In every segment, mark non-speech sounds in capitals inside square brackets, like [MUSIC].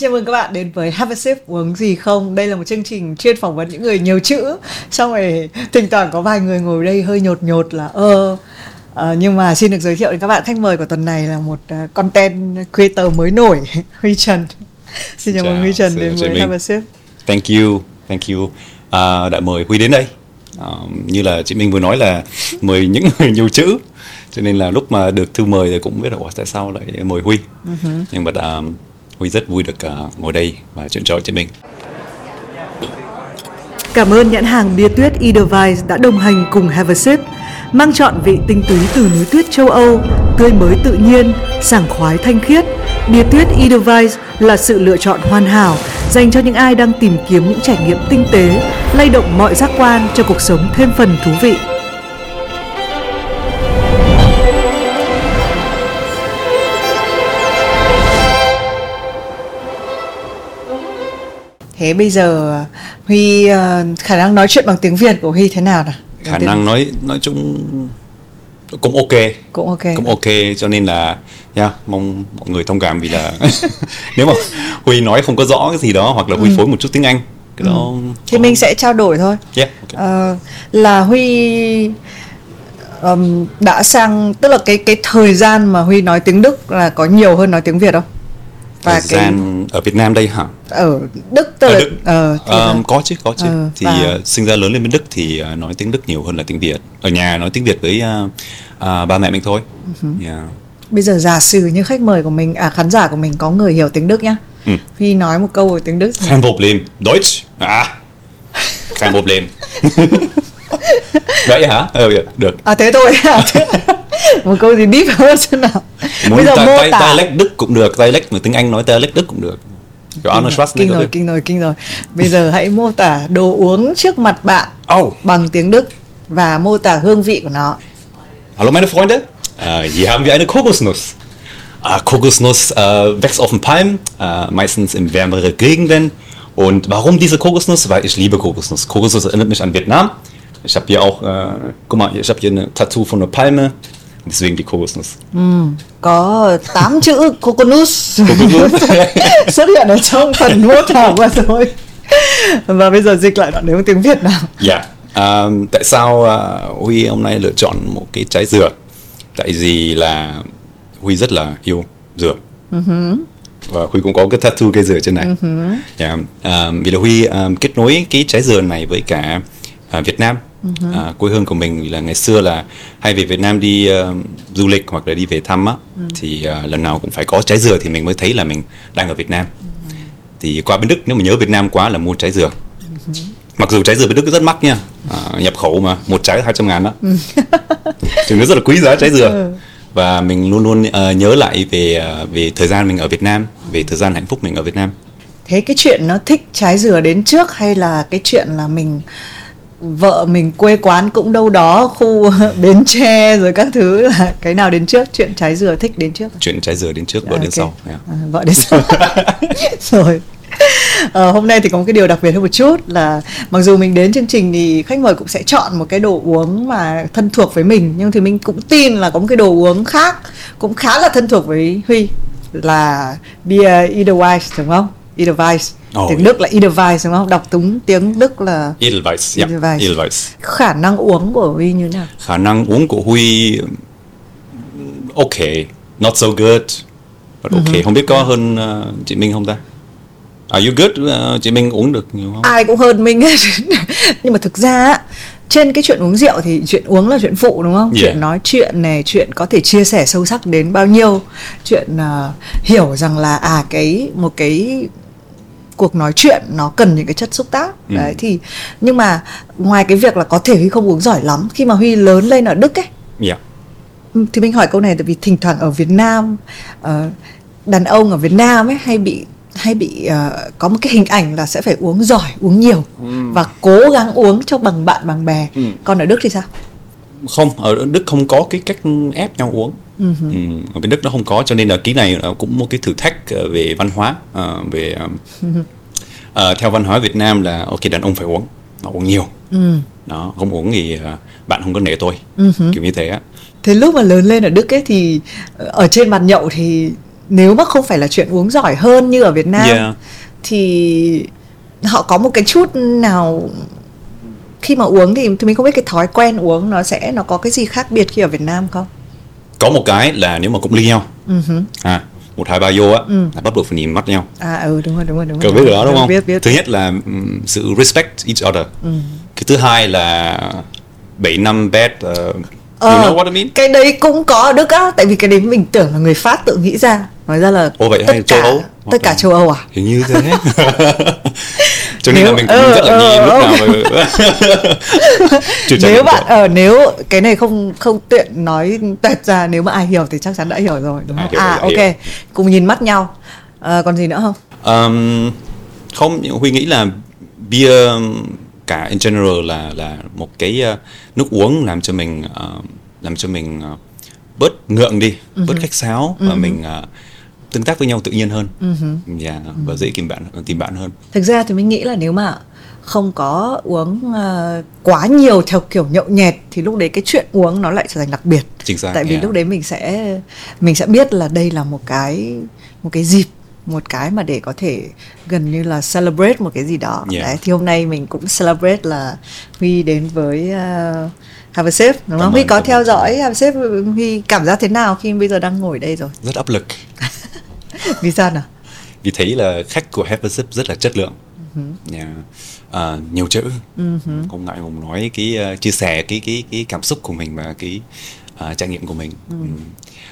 Chào mừng các bạn đến với Have a sip uống gì không? Đây là một chương trình chuyên phỏng vấn những người nhiều chữ. Xong rồi thỉnh thoảng có vài người ngồi đây hơi nhột nhột là ơ uh, nhưng mà xin được giới thiệu đến các bạn khách mời của tuần này là một uh, content creator mới nổi [LAUGHS] Huy Trần. Xin chào mừng Huy Trần đến với Have a sip. Thank you, thank you. Uh, đã mời Huy đến đây. Uh, như là chị Minh vừa nói là mời những người nhiều chữ cho nên là lúc mà được thư mời thì cũng biết là tại sao lại mời Huy. Uh-huh. Nhưng mà um, Huy rất vui được uh, ngồi đây và chuyện trò với mình. Cảm ơn nhãn hàng bia tuyết Edelweiss đã đồng hành cùng Have a Sip, mang chọn vị tinh túy từ núi tuyết châu Âu, tươi mới tự nhiên, sảng khoái thanh khiết. Bia tuyết Edelweiss là sự lựa chọn hoàn hảo dành cho những ai đang tìm kiếm những trải nghiệm tinh tế, lay động mọi giác quan cho cuộc sống thêm phần thú vị. Thế bây giờ Huy uh, khả năng nói chuyện bằng tiếng Việt của Huy thế nào nào? Khả năng nói nói chung cũng ok. Cũng ok. Cũng ok cho nên là yeah, mong mọi người thông cảm vì là [LAUGHS] nếu mà Huy nói không có rõ cái gì đó hoặc là Huy ừ. phối một chút tiếng Anh cái đó ừ. thì mình sẽ trao đổi thôi. Yeah, okay. uh, là Huy um, đã sang tức là cái cái thời gian mà Huy nói tiếng Đức là có nhiều hơn nói tiếng Việt không? Và thời cái... gian ở Việt Nam đây hả? Ở Đức tôi ở Đức. Ờ, ờ, có chứ có chứ. Ờ, thì và... uh, sinh ra lớn lên bên Đức thì uh, nói tiếng Đức nhiều hơn là tiếng Việt. Ở nhà nói tiếng Việt với uh, uh, ba mẹ mình thôi. Uh-huh. Yeah. Bây giờ giả sử như khách mời của mình à khán giả của mình có người hiểu tiếng Đức nhá. Ừ. Nói một câu về tiếng Đức. Kein Problem. Deutsch. À. Kein Problem. [LAUGHS] [LAUGHS] Vậy hả? Ừ, được. À thế thôi. [LAUGHS] [LAUGHS] một câu gì deep hơn xem nào Muốn bây giờ ta, mô tả dialect đức cũng được dialect mà tiếng anh nói dialect đức cũng được Kiểu Arnold Schwarzenegger kinh rồi, kinh rồi, kinh rồi. Bây giờ hãy mô tả đồ uống trước mặt bạn oh. bằng tiếng Đức và mô tả hương vị của nó. Hallo meine Freunde, uh, hier haben wir eine Kokosnuss. Uh, Kokosnuss uh, wächst auf dem Palm, uh, meistens in wärmere Gegenden. Und warum diese Kokosnuss? Weil ich liebe Kokosnuss. Kokosnuss erinnert mich an Vietnam. Ich habe hier auch, uh, guck mal, ich habe hier eine Tattoo von einer Palme. Deswegen die Kokosnuss. Ừ, có 8 chữ Kokosnuss [LAUGHS] xuất hiện ở trong phần mô tả vừa rồi. Và bây giờ dịch lại đoạn nếu tiếng Việt nào. Dạ. Yeah. Um, tại sao uh, Huy hôm nay lựa chọn một cái trái dừa? Tại vì là Huy rất là yêu dừa. Uh-huh. Và Huy cũng có cái tattoo cây dừa trên này. Uh-huh. Yeah. Um, vì là Huy um, kết nối cái trái dừa này với cả uh, Việt Nam uh-huh. à, quê hương của mình là ngày xưa là hay về Việt Nam đi uh, du lịch hoặc là đi về thăm á. Uh-huh. thì uh, lần nào cũng phải có trái dừa thì mình mới thấy là mình đang ở Việt Nam. Uh-huh. thì qua bên Đức nếu mà nhớ Việt Nam quá là mua trái dừa. Uh-huh. mặc dù trái dừa bên Đức rất mắc nha. À, nhập khẩu mà một trái hai trăm ngàn đó [LAUGHS] thì nó rất là quý giá trái dừa. Và mình luôn luôn uh, nhớ lại về uh, về thời gian mình ở Việt Nam về thời gian hạnh phúc mình ở Việt Nam. Thế cái chuyện nó thích trái dừa đến trước hay là cái chuyện là mình vợ mình quê quán cũng đâu đó khu [LAUGHS] bến tre rồi các thứ là cái nào đến trước? Chuyện trái dừa thích đến trước chuyện trái dừa đến trước vợ à, đến sau. Yeah. à, vợ đến sau. [LAUGHS] Rồi. À, hôm nay thì có một cái điều đặc biệt hơn một chút là mặc dù mình đến chương trình thì khách mời cũng sẽ chọn một cái đồ uống mà thân thuộc với mình nhưng thì mình cũng tin là có một cái đồ uống khác cũng khá là thân thuộc với huy là bia Edelweiss đúng không? Edelweiss Oh, tiếng Đức là Edelweiss đúng không? Đọc túng tiếng Đức là Edelweiss. Yeah, Edelweiss. Edelweiss. Khả năng uống của Huy như nào? Khả năng uống của Huy ok, not so good, but ok. Uh-huh. Không biết có hơn uh, chị Minh không ta? Are you good? Uh, chị Minh uống được nhiều không? Ai cũng hơn Minh [LAUGHS] Nhưng mà thực ra trên cái chuyện uống rượu thì chuyện uống là chuyện phụ đúng không? Yeah. Chuyện nói chuyện này, chuyện có thể chia sẻ sâu sắc đến bao nhiêu, chuyện uh, hiểu rằng là à cái một cái cuộc nói chuyện nó cần những cái chất xúc tác ừ. đấy thì nhưng mà ngoài cái việc là có thể huy không uống giỏi lắm khi mà huy lớn lên ở đức ấy yeah. Ừ, thì mình hỏi câu này tại vì thỉnh thoảng ở việt nam uh, đàn ông ở việt nam ấy hay bị hay bị uh, có một cái hình ảnh là sẽ phải uống giỏi uống nhiều ừ. và cố gắng uống cho bằng bạn bằng bè ừ. còn ở đức thì sao không ở đức không có cái cách ép nhau uống uh-huh. ừ, ở bên đức nó không có cho nên là cái này là cũng một cái thử thách ờ, về văn hóa uh, về uh, uh, theo văn hóa việt nam là ok đàn ông phải uống nó uống nhiều uh-huh. đó không uống thì uh, bạn không có nể tôi uh-huh. kiểu như thế á thế lúc mà lớn lên ở đức ấy thì ở trên bàn nhậu thì nếu mà không phải là chuyện uống giỏi hơn như ở Việt Nam Yeah. thì họ có một cái chút nào khi mà uống thì, thì mình không biết cái thói quen uống nó sẽ nó có cái gì khác biệt khi ở Việt Nam không? Có một cái là nếu mà cũng ly nhau Ừ hứ. à, một hai ba vô á là bắt buộc phải nhìn mắt nhau À ừ đúng rồi đúng rồi đúng rồi. cậu biết điều đó đúng không Biết biết. thứ nhất là ừm, sự respect each other cái thứ hai là bảy năm bed uh, you Ờ, know what I mean Cái đấy cũng có ở Đức á, tại vì cái đấy mình tưởng là người Pháp tự nghĩ ra. Nói ra là Ồ, vậy tất hay cả châu Âu? tất cả châu Âu à? hình như thế [LAUGHS] [LAUGHS] cho nên Nếu- là mình cũng ờ, rất là nghi ờ, lúc ờ. nào mà [LAUGHS] nếu bạn ở nếu cái này không không tiện nói tuyệt ra nếu mà ai hiểu thì chắc chắn đã hiểu rồi đúng À, không? hiểu à rồi, ok, hiểu. cùng nhìn mắt nhau. Ờ, còn gì nữa không? Um, không huy nghĩ là bia cả in general là là một cái uh, nước uống làm cho mình uh, làm cho mình uh, bớt ngượng đi bớt khách sáo và mình uh, tương tác với nhau tự nhiên hơn yeah, và dễ tìm bạn tìm bạn hơn Thực ra thì mình nghĩ là nếu mà không có uống ờ, quá nhiều theo kiểu nhậu nhẹt thì lúc đấy cái chuyện uống nó lại trở thành đặc biệt. Chính xác, Tại vì yeah. lúc đấy mình sẽ mình sẽ biết là đây là một cái một cái dịp một cái mà để có thể gần như là celebrate một cái gì đó. Yeah. Đấy thì hôm nay mình cũng celebrate là Huy đến với uh, Have a sip đúng không? Huy có theo dõi Have a sip Huy cảm giác thế nào khi bây giờ đang ngồi đây rồi? rất áp lực [LAUGHS] [LAUGHS] Vì sao nào? vì thấy là khách của Sip rất là chất lượng. Yeah. à, nhiều chữ. Không ngại ngùng nói cái uh, chia sẻ cái cái cái cảm xúc của mình và cái uh, trải nghiệm của mình.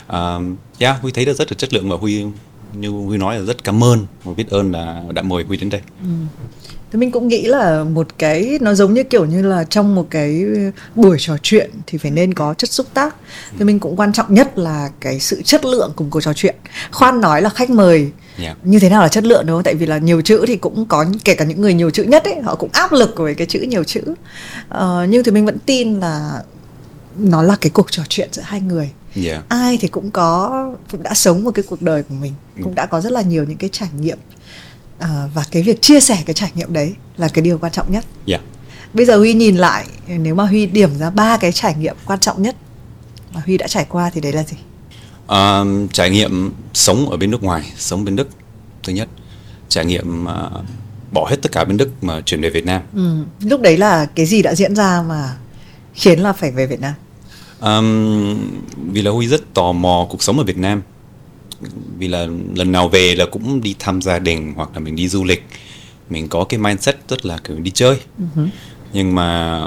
Um, yeah, Huy thấy được rất là chất lượng và Huy như Huy nói là rất cảm ơn. Và biết ơn là đã mời Huy đến đây Thì mình cũng nghĩ là một cái nó giống như kiểu như là trong một cái buổi trò chuyện thì phải nên có chất xúc tác. Thì mình cũng quan trọng nhất là cái sự chất lượng cùng cuộc trò chuyện. Khoan nói là khách mời Yeah. như thế nào là chất lượng đúng không? Tại vì là nhiều chữ thì cũng có kể cả những người nhiều chữ nhất ấy họ cũng áp lực với cái chữ nhiều chữ. Ờ, nhưng thì mình vẫn tin là nó là cái cuộc trò chuyện giữa hai người yeah. ai thì cũng có cũng đã sống một cái cuộc đời của mình cũng đã có rất là nhiều những cái trải nghiệm à, và cái việc chia sẻ cái trải nghiệm đấy là cái điều quan trọng nhất. Yeah. bây giờ huy nhìn lại nếu mà huy điểm ra ba cái trải nghiệm quan trọng nhất mà huy đã trải qua thì đấy là gì? Um, trải nghiệm sống ở bên nước ngoài sống bên Đức thứ nhất. Trải nghiệm uh, bỏ hết tất cả bên Đức mà chuyển về Việt Nam. Ừ. lúc đấy là cái gì đã diễn ra mà khiến là phải về Việt Nam? Um, vì là Huy rất tò mò cuộc sống ở Việt Nam vì là lần nào về là cũng đi thăm gia đình hoặc là mình đi du lịch. Mình có cái mindset rất là kiểu đi chơi. Nhưng mà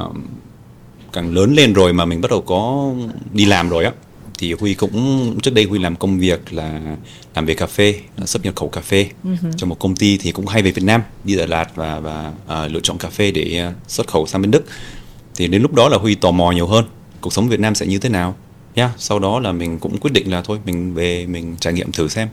càng lớn lên rồi mà mình bắt đầu có đi làm rồi á thì Huy cũng trước đây Huy làm công việc là làm về cà phê xuất nhập khẩu cà phê cho một công ty thì cũng hay về Việt Nam đi Đà Lạt và và à, lựa chọn cà phê để à, xuất khẩu sang bên Đức. Thì đến lúc đó là Huy tò mò nhiều hơn cuộc sống Việt Nam sẽ như thế nào yeah, sau đó là mình cũng quyết định là thôi mình về mình trải nghiệm thử xem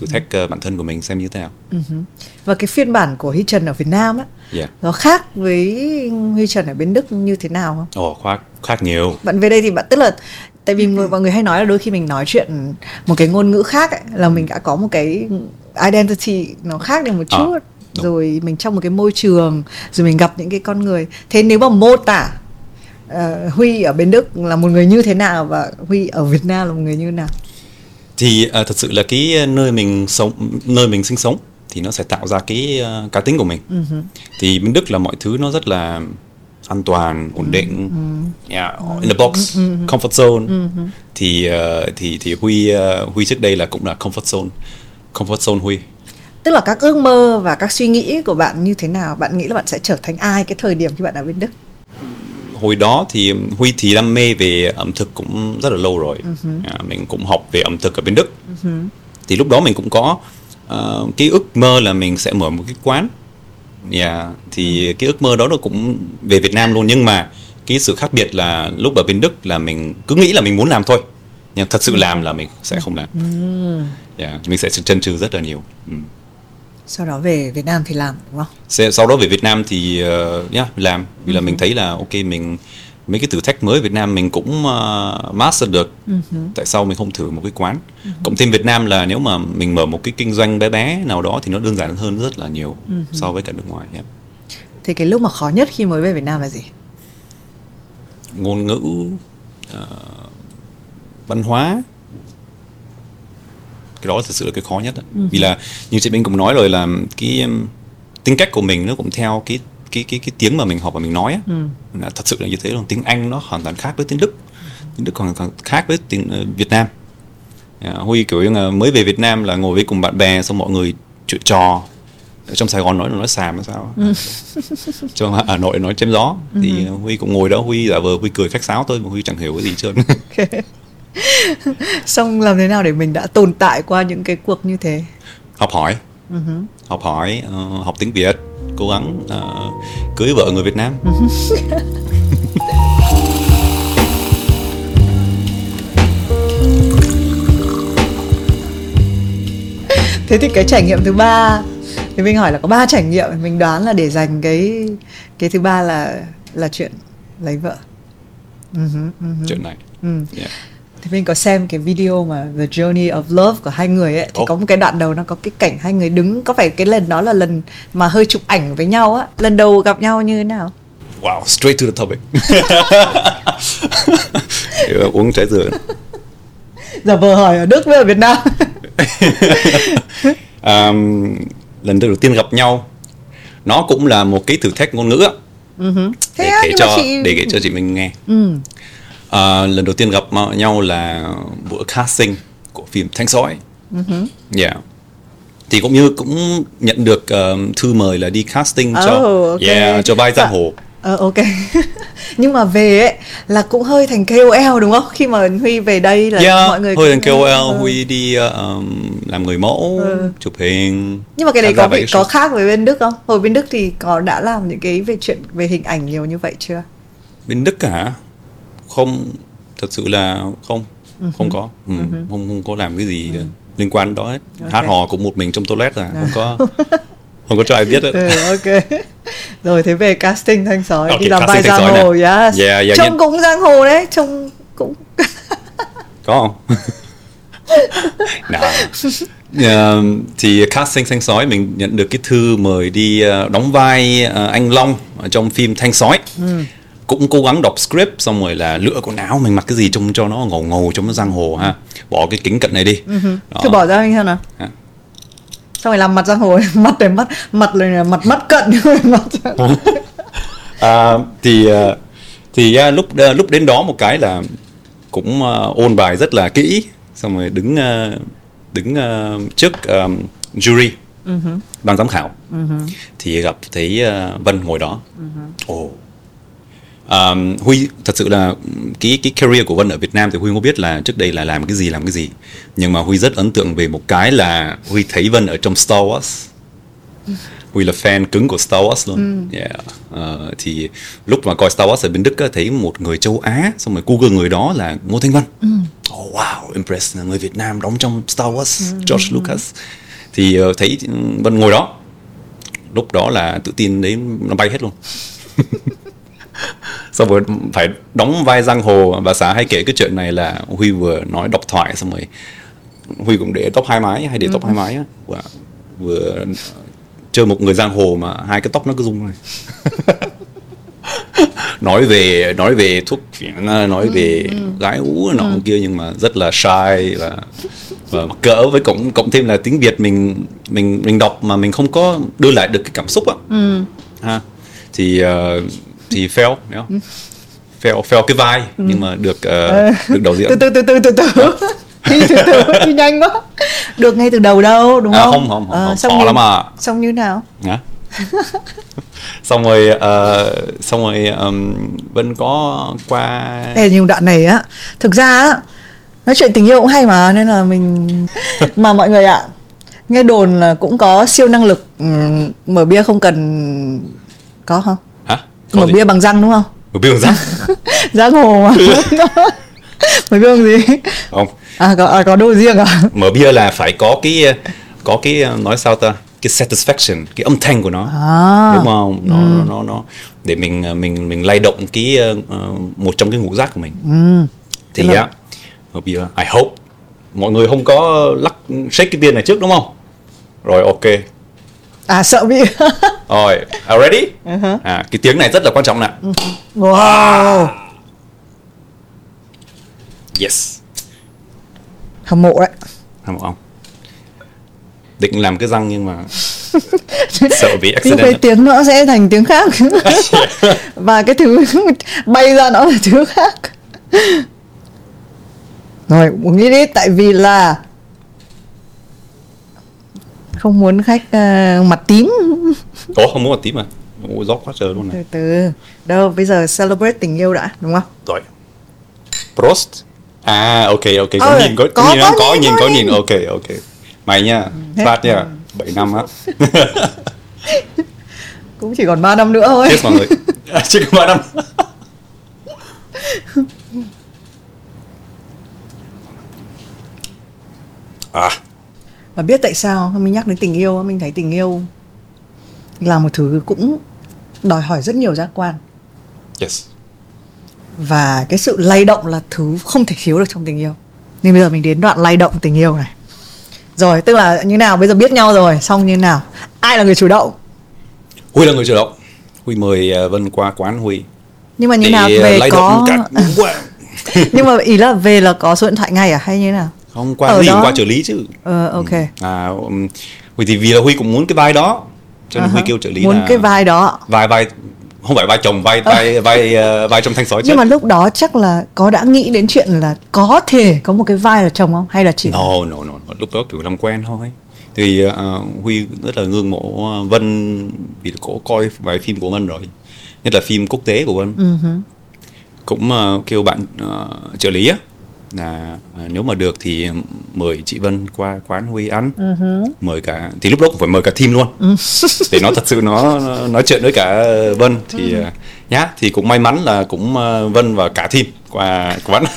thử thách ờ, bản thân của mình xem như thế nào. Ừ hứ. và cái phiên bản của Huy Trần ở Việt Nam á yeah. nó khác với Huy Trần ở bên Đức như thế nào không? Ồ, khác khác nhiều. Bạn về đây thì bạn tức là tại vì người mọi người hay nói là đôi khi mình nói chuyện một cái ngôn ngữ khác ấy, là mình đã có một cái identity nó khác đi một chút. Đúng. rồi mình trong một cái môi trường rồi mình gặp những cái con người. Thế nếu mà mô tả ờ, Huy ở bên Đức là một người như thế nào và Huy ở Việt Nam là một người như thế nào? Thì à, thật sự là cái ờ, nơi mình sống nơi mình sinh sống thì nó sẽ tạo ra cái ờ, cá tính của mình. Thì bên Đức là mọi thứ nó rất là an toàn ổn định. Yeah, in the box comfort zone. Thì ờ, thì thì Huy ờ, Huy trước đây là cũng là comfort zone comfort zone Huy. Tức là các ước mơ và các suy nghĩ của bạn như thế nào? Bạn nghĩ là bạn sẽ trở thành ai cái thời điểm khi bạn ở bên Đức hồi đó thì Huy thì đam mê về ẩm thực cũng rất là lâu rồi. À, mình cũng học về ẩm thực ở bên Đức. Thì lúc đó mình cũng có ờ, cái ước mơ là mình sẽ mở một cái quán. Yeah. thì cái ước mơ đó nó cũng về Việt Nam luôn nhưng mà cái sự khác biệt là lúc ở bên Đức là mình cứ nghĩ là mình muốn làm thôi nhưng thật sự làm là mình sẽ không làm. Yeah. mình sẽ chần chừ rất là nhiều. Ừ. sau đó về Việt Nam thì làm đúng không? Sau đó về Việt Nam thì uh, yeah, làm. Vì là mình thấy là ok mình mấy cái thử thách mới Việt Nam mình cũng uh, master được. Tại sao mình không thử một cái quán? Cộng thêm Việt Nam là nếu mà mình mở một cái kinh doanh bé bé nào đó thì nó đơn giản hơn rất là nhiều so với cả nước ngoài yeah. thì cái lúc mà khó nhất khi mới về Việt Nam là gì? Ngôn ngữ uh, văn hóa cái đó thực sự là cái khó nhất đó. vì là như chị Minh cũng nói rồi là cái um, tính cách của mình nó cũng theo cái cái cái cái tiếng mà mình học và mình nói á. Là thật sự là như thế luôn. Tiếng Anh nó hoàn toàn khác với tiếng Đức. Tiếng Đức còn còn khác với tiếng ờ, Việt Nam. À, Huy kiểu như là mới về Việt Nam là ngồi với cùng bạn bè xong mọi người chuyện trò. Ở trong Sài Gòn nói là nói xàm hay sao [LAUGHS] trong Hà Nội nói chém gió. Thì Huy cũng ngồi đó. Huy giả vờ Huy cười khách sáo thôi mà Huy chẳng hiểu cái gì trơn [LAUGHS] [LAUGHS] xong làm thế nào để mình đã tồn tại qua những cái cuộc như thế? Học hỏi. Học hỏi ờ, học tiếng Việt cố gắng ờ, cưới vợ người Việt Nam. [LAUGHS] Thế thì cái trải nghiệm thứ ba thì mình hỏi là có ba trải nghiệm mình đoán là để dành cái cái thứ ba là là chuyện lấy vợ. Chuyện này. Yeah. Thì mình có xem cái video mà The Journey of Love của hai người ấy thì Ồ. có một cái đoạn đầu nó có cái cảnh hai người đứng có phải cái lần đó là lần mà hơi chụp ảnh với nhau á lần đầu gặp nhau như thế nào Wow, straight to the topic. [LAUGHS] Uống trái dừa. giờ vừa hỏi ở Đức với ở Việt Nam [LAUGHS] Um, lần đầu tiên gặp nhau, nó cũng là một cái thử thách ngôn ngữ á. Thế để kể cho chị- để kể cho chị mình nghe. ừ. À, lần đầu tiên gặp nhau là bữa casting của phim Thanh Sói. Yeah. Thì cũng như cũng nhận được um, thư mời là đi casting cho Oh, ok. yeah, cho vai giang Dạ. hồ. Ờ, ok [LAUGHS] nhưng mà về ấy là cũng hơi thành KOL đúng không khi mà Huy về đây là Yeah, mọi người hơi thành KOL, ờ. Huy đi uh, làm người mẫu, Ừ. chụp hình. nhưng mà cái đấy có bị có khác với bên Đức không hồi bên Đức thì có đã làm những cái về chuyện về hình ảnh nhiều như vậy chưa bên Đức cả không thật sự là không không có. Ừ, không không có làm cái gì liên quan đó hết. Ok. hát hò cũng một mình trong toilet à không có [LAUGHS] không có cho ai biết hết ừ, ok. Rồi thế về casting thanh sói Ok, đi làm vai giang hồ yes. Yeah, yeah, trông nhân- cũng giang hồ đấy trông cũng [LAUGHS] có không? [LAUGHS] Nào. Ờ, thì casting thanh sói mình nhận được cái thư mời đi ờ, đóng vai ờ, anh Long ở trong phim Thanh sói cũng cố gắng đọc script xong rồi là lựa quần áo mình mặc cái gì trông cho nó ngầu ngầu cho nó giang hồ ha. Bỏ cái kính cận này đi. Đó. thử bỏ ra anh xem nào. Hả? xong rồi làm mặt giang hồ [LAUGHS] mặt để mắt mặt là mặt mắt cận. [LAUGHS] Mặt. [LAUGHS] À, thì ờ, thì à, lúc ờ, lúc đến đó một cái là cũng ôn bài rất là kỹ. Xong rồi đứng đứng trước ờ, jury ban giám khảo. Thì gặp thấy ờ, Vân ngồi đó. Ồ À, Huy thật sự là cái cái career của Vân ở Việt Nam thì Huy không biết là trước đây là làm cái gì làm cái gì nhưng mà Huy rất ấn tượng về một cái là Huy thấy Vân ở trong Star Wars Huy là fan cứng của Star Wars luôn. Yeah. Ờ, thì lúc mà coi Star Wars ở bên Đức á, thấy một người châu Á xong rồi Google người đó là Ngô Thanh Vân. Oh wow, impressed là người Việt Nam đóng trong Star Wars, George Lucas. Thì ờ, thấy Vân ngồi đó. Lúc đó là tự tin đấy nó bay hết luôn. [LAUGHS] [LAUGHS] xong rồi phải đóng vai giang hồ. Bà xã hay kể cái chuyện này là Huy vừa nói độc thoại xong rồi Huy cũng để tóc hai mái hay để tóc hai mái á. Vừa chơi một người giang hồ mà hai cái tóc nó cứ rung này [LAUGHS] nói về nói về thuốc phiện nói về gái ú nọ kia nhưng mà rất là shy và và cỡ với cộng cộng thêm là tiếng Việt mình mình mình đọc mà mình không có đưa lại được cái cảm xúc á. Ha. Thì ờ, thì fail hiểu không? fail fail cái vai nhưng mà được ờ, được đầu diễn. Từ từ từ từ từ từ. [LAUGHS] Đi từ từ đi nhanh quá. Được ngay từ đầu đâu đúng À, không? không, không, không, không. xong Khó như, lắm à. xong như nào? Hả? [LAUGHS] xong rồi ờ, xong rồi um, Vân có qua Ê, nhưng đoạn này á thực ra á nói chuyện tình yêu cũng hay mà nên là mình [LAUGHS] mà mọi người ạ nghe đồn là cũng có siêu năng lực mở bia không cần có không Có mở gì? bia bằng răng đúng không? Mở bia bằng răng? [LAUGHS] Giang hồ mà. [LAUGHS] Mở bia bằng gì? Không. À có à, có đồ riêng à? [LAUGHS] Mở bia là phải có cái có cái nói sao ta? Cái satisfaction cái âm thanh của nó. À. Đúng không? Nó, nó nó nó. Để mình ờ, mình mình lay động cái ờ, một trong cái ngũ giác của mình. Ừ. thì Thế là- á mở bia I hope mọi người không có lắc shake cái bia này trước đúng không? Rồi ok à sợ bị [LAUGHS] rồi are ready? Uh-huh. à cái tiếng này rất là quan trọng nè. Wow. Yes. Hâm mộ đấy. Hâm mộ không? Định làm cái răng nhưng mà [LAUGHS] sợ bị nhưng cái accident tiếng nó sẽ thành tiếng khác. [LAUGHS] Và cái thứ bay ra nó là thứ khác. Rồi uống ít ít tại vì là không muốn khách ờ, mặt tím. Ủa không muốn một tí mà Ủa, rót quá trời luôn này từ từ. Đâu bây giờ celebrate tình yêu đã đúng không? Rồi. Prost. À ok ok. Có Ờ, nhìn có, có- nhìn có có nhìn, có có nhìn. ok ok. Mày nha phát nha. 7 năm á. [LAUGHS] Cũng chỉ còn 3 năm nữa thôi. Cheers mọi người. Chỉ có 3 năm. [LAUGHS] À và biết tại sao mình nhắc đến tình yêu mình thấy tình yêu là một thứ cũng đòi hỏi rất nhiều giác quan. Yes. Và cái sự lay động là thứ không thể thiếu được trong tình yêu. Nên bây giờ mình đến đoạn lay động tình yêu này. Rồi tức là như nào? Bây giờ biết nhau rồi xong như nào? Ai là người chủ động? Huy là người chủ động. Huy mời uh, Vân qua quán Huy. Nhưng mà như để nào? uh, về có [LAUGHS] nhưng mà ý là về là có số điện thoại ngay à? Hay như thế nào không qua Ở gì đó- qua trợ lý chứ. Ờ ok. À um, Huy thì vì là Huy cũng muốn cái vai đó cho nên À Huy kêu trợ lý muốn là cái vai đó. vai vai không phải vai chồng vai vai vai uh, vai trong thanh sói nhưng mà lúc đó chắc là có đã nghĩ đến chuyện là có thể có một cái vai là chồng không? Hay là chỉ no no no lúc đó kiểu làm quen thôi. Thì uh, Huy rất là ngưỡng mộ uh, Vân vì có coi vài phim của Vân rồi. Nhất là phim quốc tế của Vân. Ừ hứ. cũng uh, kêu bạn uh, trợ lý á là uh, nếu mà được thì mời chị Vân qua quán Huy ăn Ừ mời cả thì lúc đó cũng phải mời cả team luôn. [LAUGHS] Để nó thật sự nó nó nói chuyện với cả Vân. Thì Ừ. uh, nhá thì cũng may mắn là cũng uh, Vân và cả team qua quán. [LAUGHS]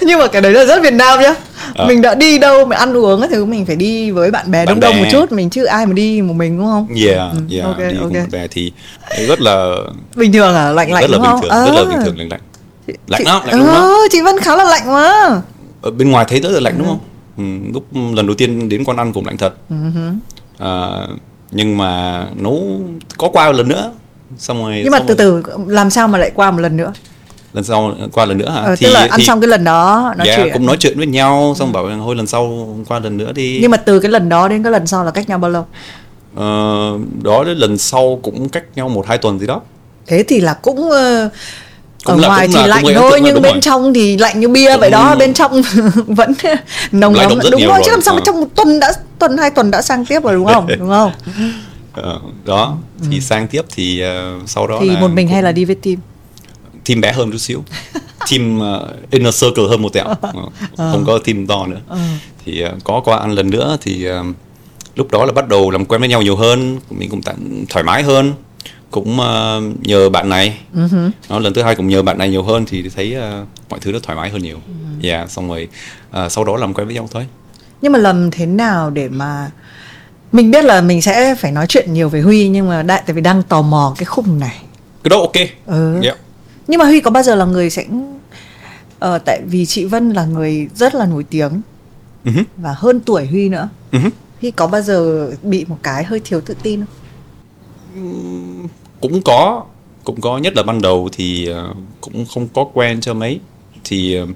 Nhưng mà cái đấy là rất Việt Nam nhá Ờ. mình đã đi đâu mà ăn uống các thứ mình phải đi với bạn bè Bạn đông đông bè. một chút mình chứ ai mà đi một mình đúng không? Yeah Ừ, yeah ok, đi ok. cùng bạn bè thì rất là bình thường à? Lạnh lạnh rất là đúng bình thường rất là Ờ. bình thường lạnh lạnh. Lạnh Chị- lắm lạnh Ờ, không chị Vân khá là lạnh mà ở bên ngoài thấy rất là lạnh đúng không? Ừ, lúc lần đầu tiên đến quán ăn cũng lạnh thật. Ừ à, nhưng mà nấu có qua một lần nữa xong rồi nhưng mà từ rồi- từ làm sao mà lại qua một lần nữa lần sau qua lần nữa hả? Ờ, tức là ăn xong cái lần đó nói yeah, chuyện. cũng nói chuyện với nhau xong bảo thôi lần sau qua lần nữa đi. Nhưng mà từ cái lần đó đến cái lần sau là cách nhau bao lâu? Ờ, đó đến lần sau cũng cách nhau một hai tuần gì đó. Thế thì là cũng ờ, Cũng ở là- ngoài cũng thì là- lạnh thôi nhưng đúng bên rồi. trong thì lạnh như bia vậy Cũng- đó bên trong [LAUGHS] vẫn nồng lắm đúng rồi chứ làm sao mà Ờ. trong một tuần đã tuần hai tuần đã sang tiếp rồi đúng không? [LAUGHS] Đúng không? Ờ, đó thì sang tiếp thì ờ, sau đó Ừ. thì là một mình hay cũng- là đi với team team bé hơn chút xíu. [LAUGHS] Team uh, inner circle hơn một tẹo. Ờ, không có team to nữa. Ờ. thì uh, có qua ăn lần nữa thì uh, lúc đó là bắt đầu làm quen với nhau nhiều hơn mình cũng thoải mái hơn. Cũng uh, nhờ bạn này. Ừ đó, lần thứ hai cũng nhờ bạn này nhiều hơn thì thấy uh, mọi thứ nó thoải mái hơn nhiều. Ừ. yeah xong rồi uh, sau đó làm quen với nhau thôi. Nhưng mà làm thế nào để mà mình biết là mình sẽ phải nói chuyện nhiều với Huy nhưng mà đại tại vì đang tò mò cái khung này. Cái đó ok. Ừ. yeah. Nhưng mà Huy có bao giờ là người sẽ ờ, tại vì chị Vân là người rất là nổi tiếng. Uh-huh. và hơn tuổi Huy nữa. Uh-huh. Huy có bao giờ bị một cái hơi thiếu tự tin không? Cũng có. Cũng có. Nhất là ban đầu thì ờ, cũng không có quen cho mấy. Thì ờ,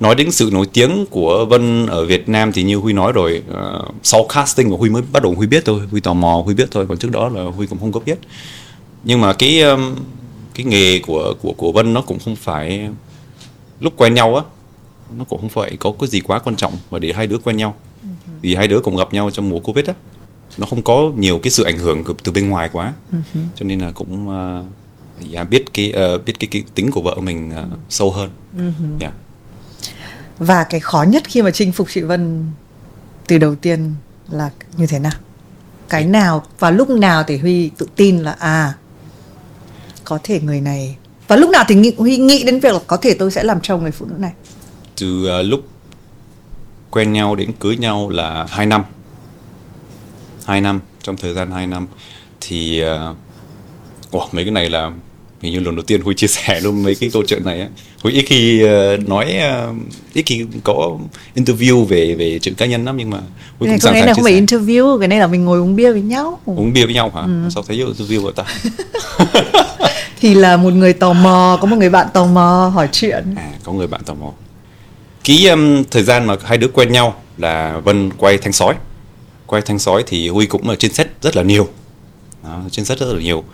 nói đến sự nổi tiếng của Vân ở Việt Nam thì như Huy nói rồi ờ, sau casting của Huy mới bắt đầu Huy biết thôi. Huy tò mò Huy biết thôi. Còn trước đó là Huy cũng không có biết. Nhưng mà cái cái nghề của của của Vân nó cũng không phải lúc quen nhau á. Nó cũng không phải có cái gì quá quan trọng mà để hai đứa quen nhau. Vì hai đứa cùng gặp nhau trong mùa Covid á. Nó không có nhiều cái sự ảnh hưởng từ- bên ngoài quá. Cho nên là cũng uh, yeah, biết cái ờ, biết cái, cái tính của vợ mình ờ, sâu hơn. Yeah. và cái khó nhất khi mà chinh phục chị Vân từ đầu tiên là như thế nào? Cái nào và lúc nào thì Huy tự tin là à có thể người này. Và lúc nào thì nghĩ, Huy nghĩ đến việc là có thể tôi sẽ làm chồng người phụ nữ này? Từ ờ, lúc quen nhau đến cưới nhau là 2 năm. 2 năm trong thời gian 2 năm thì uh, wow, mấy cái này là hình như lần đầu tiên Huy chia sẻ luôn mấy cái câu chuyện này á. Huy ít khi ờ, nói ờ, ít khi có interview về về chuyện cá nhân lắm nhưng mà Huy này cũng sẵn sàng chia không phải sẻ. interview cái này là mình ngồi uống bia với nhau. Uống bia với nhau hả? Sao thấy interview vậy ta [LAUGHS] thì là một người tò mò có một người bạn tò mò hỏi chuyện. À có người bạn tò mò. Cái um, thời gian mà hai đứa quen nhau là Vân quay thanh sói. Quay thanh sói thì Huy cũng ở trên set rất là nhiều. Đó, trên set rất là nhiều.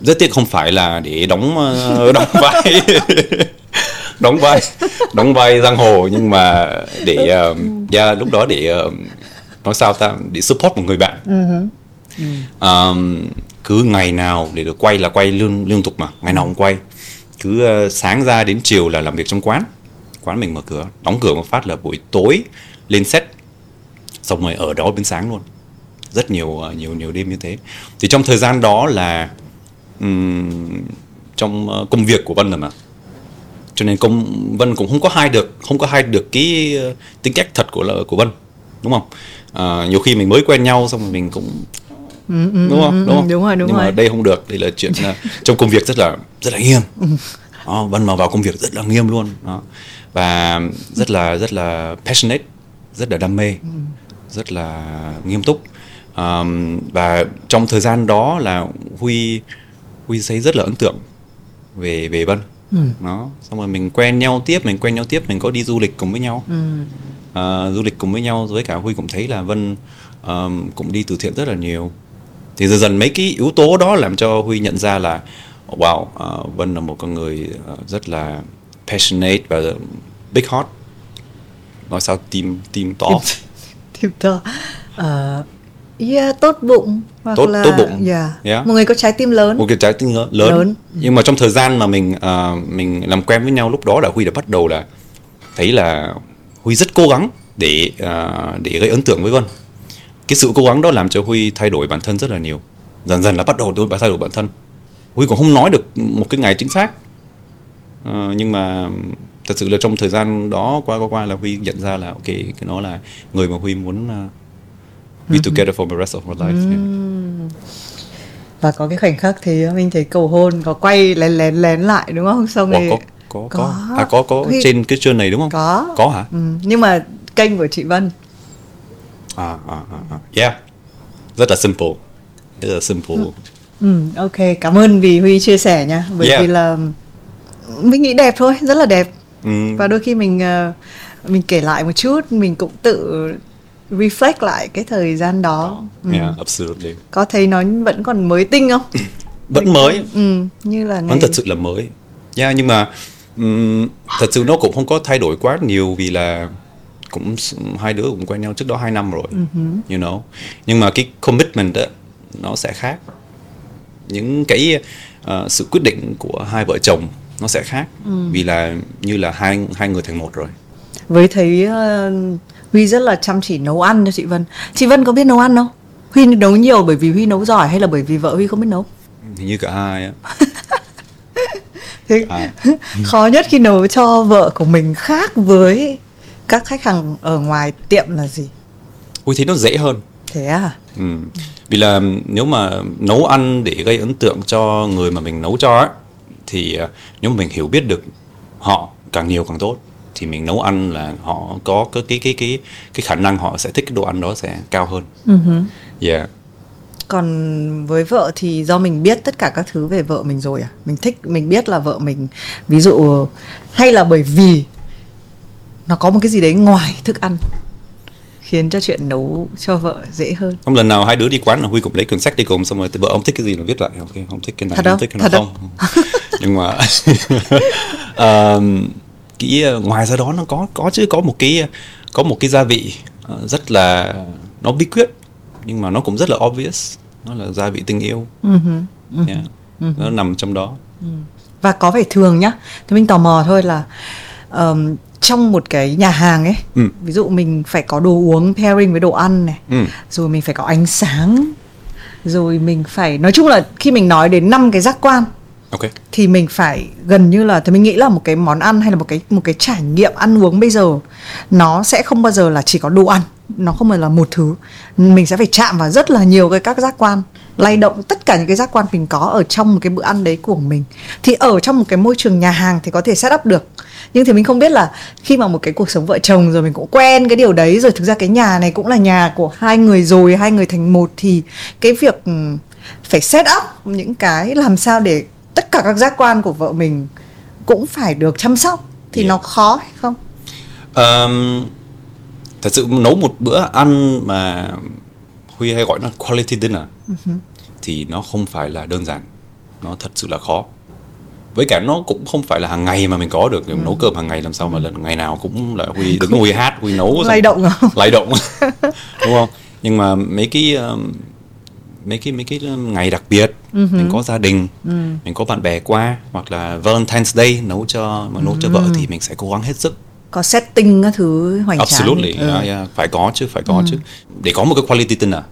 Rất tiếc không phải là để đóng uh, [LAUGHS] đóng vai. [LAUGHS] Đóng vai đóng vai giang hồ nhưng mà để uh, yeah, lúc đó để uh, nói sao ta? Để support một người bạn. Um, cứ ngày nào để được quay là quay liên liên tục mà ngày nào cũng quay. Cứ uh, sáng ra đến chiều là làm việc trong quán. Quán mình mở cửa đóng cửa một phát là buổi tối lên set. Xong rồi ở đó đến sáng luôn. Rất nhiều uh, nhiều nhiều đêm như thế. Thì trong thời gian đó là um, trong uh, công việc của Vân rồi mà. Cho nên công Vân cũng không có hai được không có hai được cái uh, tính cách thật của của Vân đúng không? À, nhiều khi mình mới quen nhau xong rồi mình cũng đúng không? đúng không? đúng rồi, đúng nhưng mà rồi. đây không được đây là chuyện là trong công việc rất là rất là nghiêm. Đó, Vân mà vào công việc rất là nghiêm luôn đó. và rất là rất là passionate rất là đam mê rất là nghiêm túc. Ờm, và trong thời gian đó là Huy Huy thấy rất là ấn tượng về về Vân. Đó xong rồi mình quen nhau tiếp mình quen nhau tiếp mình có đi du lịch cùng với nhau. Ờ, du lịch cùng với nhau với cả Huy cũng thấy là Vân ờm, cũng đi từ thiện rất là nhiều thì dần dần mấy cái yếu tố đó làm cho Huy nhận ra là wow ờ, Vân là một con người ờ, rất là passionate và big heart nói sao tim tim to Tiếp to Ờ, yeah, tốt bụng hoặc Tốt- là tốt bụng. yeah. Yeah. một người có trái tim lớn một cái trái tim lớn, lớn. Nhưng mà trong thời gian mà mình ờ, mình làm quen với nhau lúc đó là Huy đã bắt đầu là thấy là Huy rất cố gắng để ờ, để gây ấn tượng với Vân cái sự cố gắng đó làm cho Huy thay đổi bản thân rất là nhiều. Dần dần là bắt đầu tôi thay đổi bản thân. Huy cũng không nói được một cái ngày chính xác. Ờ, nhưng mà thật sự là trong thời gian đó qua qua qua là Huy nhận ra là ok cái nó là người mà Huy muốn uh, be together for the rest of our life. Yeah. và có cái khoảnh khắc thì mình thấy cầu hôn có quay lén lén lén lại đúng không? Xong rồi có có có. Có. à có có. Huy- trên cái chương này đúng không? Có. Có hả? Ừ, nhưng mà kênh của chị Vân à, à, à, yeah. Rất là simple. Rất là simple. Ừ, ok cảm ơn vì Huy chia sẻ nha. Bởi Yeah. vì là mình nghĩ đẹp thôi rất là đẹp. Ừ. và đôi khi mình ờ, mình kể lại một chút mình cũng tự reflect lại cái thời gian đó. Ừ. yeah absolutely. Có thấy nó vẫn còn mới tinh không? [LAUGHS] Vẫn mới. Ừ, như là vẫn ngày thật sự là mới. Yeah nhưng mà ừm, thật sự nó cũng không có thay đổi quá nhiều vì là cũng hai đứa cũng quen nhau trước đó hai năm rồi you know. Nhưng mà cái commitment đó nó sẽ khác. Những cái ờ, sự quyết định của hai vợ chồng nó sẽ khác. Vì là như là hai hai người thành một rồi. Với thấy ờ, Huy rất là chăm chỉ nấu ăn cho chị Vân. Chị Vân có biết nấu ăn không? Huy nấu nhiều bởi vì Huy nấu giỏi hay là bởi vì vợ Huy không biết nấu? Hình như cả hai á. [LAUGHS] Thế À. [LAUGHS] khó nhất khi nấu cho vợ của mình khác với các khách hàng ở ngoài tiệm là gì Ui thấy nó dễ hơn thế à Ừ. Vì là nếu mà nấu ăn để gây ấn tượng cho người mà mình nấu cho ấy, thì à, nếu mà mình hiểu biết được họ càng nhiều càng tốt thì mình nấu ăn là họ có cái cái cái cái cái khả năng họ sẽ thích cái đồ ăn đó sẽ cao hơn. Yeah. còn với vợ thì do mình biết tất cả các thứ về vợ mình rồi à mình thích mình biết là vợ mình ví dụ hay là bởi vì nó có một cái gì đấy ngoài thức ăn khiến cho chuyện nấu cho vợ dễ hơn. Không lần nào hai đứa đi quán là Huy cũng lấy cuốn sách đi cùng xong rồi vợ ông thích cái gì là viết lại. Ok không thích cái này Thật không? thích cái này không? [LAUGHS] nhưng mà um, [LAUGHS] cái uh, ngoài ra đó nó có có chứ có một cái có một cái gia vị uh, rất là nó bí quyết nhưng mà nó cũng rất là obvious. Nó là gia vị tình yêu. Yeah. nó nằm trong đó. Và có vẻ thường nhá. Thì mình tò mò thôi là ờm, trong một cái nhà hàng ấy Ừ. ví dụ mình phải có đồ uống pairing với đồ ăn này Ừ. rồi mình phải có ánh sáng rồi mình phải nói chung là khi mình nói đến năm cái giác quan ok thì mình phải gần như là thì mình nghĩ là một cái món ăn hay là một cái một cái trải nghiệm ăn uống bây giờ nó sẽ không bao giờ là chỉ có đồ ăn nó không phải là một thứ mình sẽ phải chạm vào rất là nhiều cái các giác quan lay động tất cả những cái giác quan mình có ở trong một cái bữa ăn đấy của mình thì ở trong một cái môi trường nhà hàng thì có thể set up được nhưng thì mình không biết là khi mà một cái cuộc sống vợ chồng rồi mình cũng quen cái điều đấy rồi thực ra cái nhà này cũng là nhà của hai người rồi hai người thành một thì cái việc ừm, phải set up những cái làm sao để tất cả các giác quan của vợ mình cũng phải được chăm sóc thì Yeah. nó khó hay không um, thật sự nấu một bữa ăn mà huy hay gọi nó quality dinner uh-huh. thì nó không phải là đơn giản nó thật sự là khó với cả nó cũng không phải là hàng ngày mà mình có được ừ. nấu cơm hàng ngày làm sao mà lần ngày nào cũng là [LAUGHS] huy đứng huy hát huy nấu lay động không [LAUGHS] lay động [LAUGHS] đúng không nhưng mà mấy cái um, mấy cái mấy cái ngày đặc biệt uh-huh. mình có gia đình uh-huh. mình có bạn bè qua hoặc là Valentine's Day nấu cho mà nấu uh-huh. cho vợ thì mình sẽ cố gắng hết sức có setting các thứ hoành tráng Absolutely, ừ. yeah, yeah. phải có chứ phải có uh-huh. chứ để có một cái quality dinner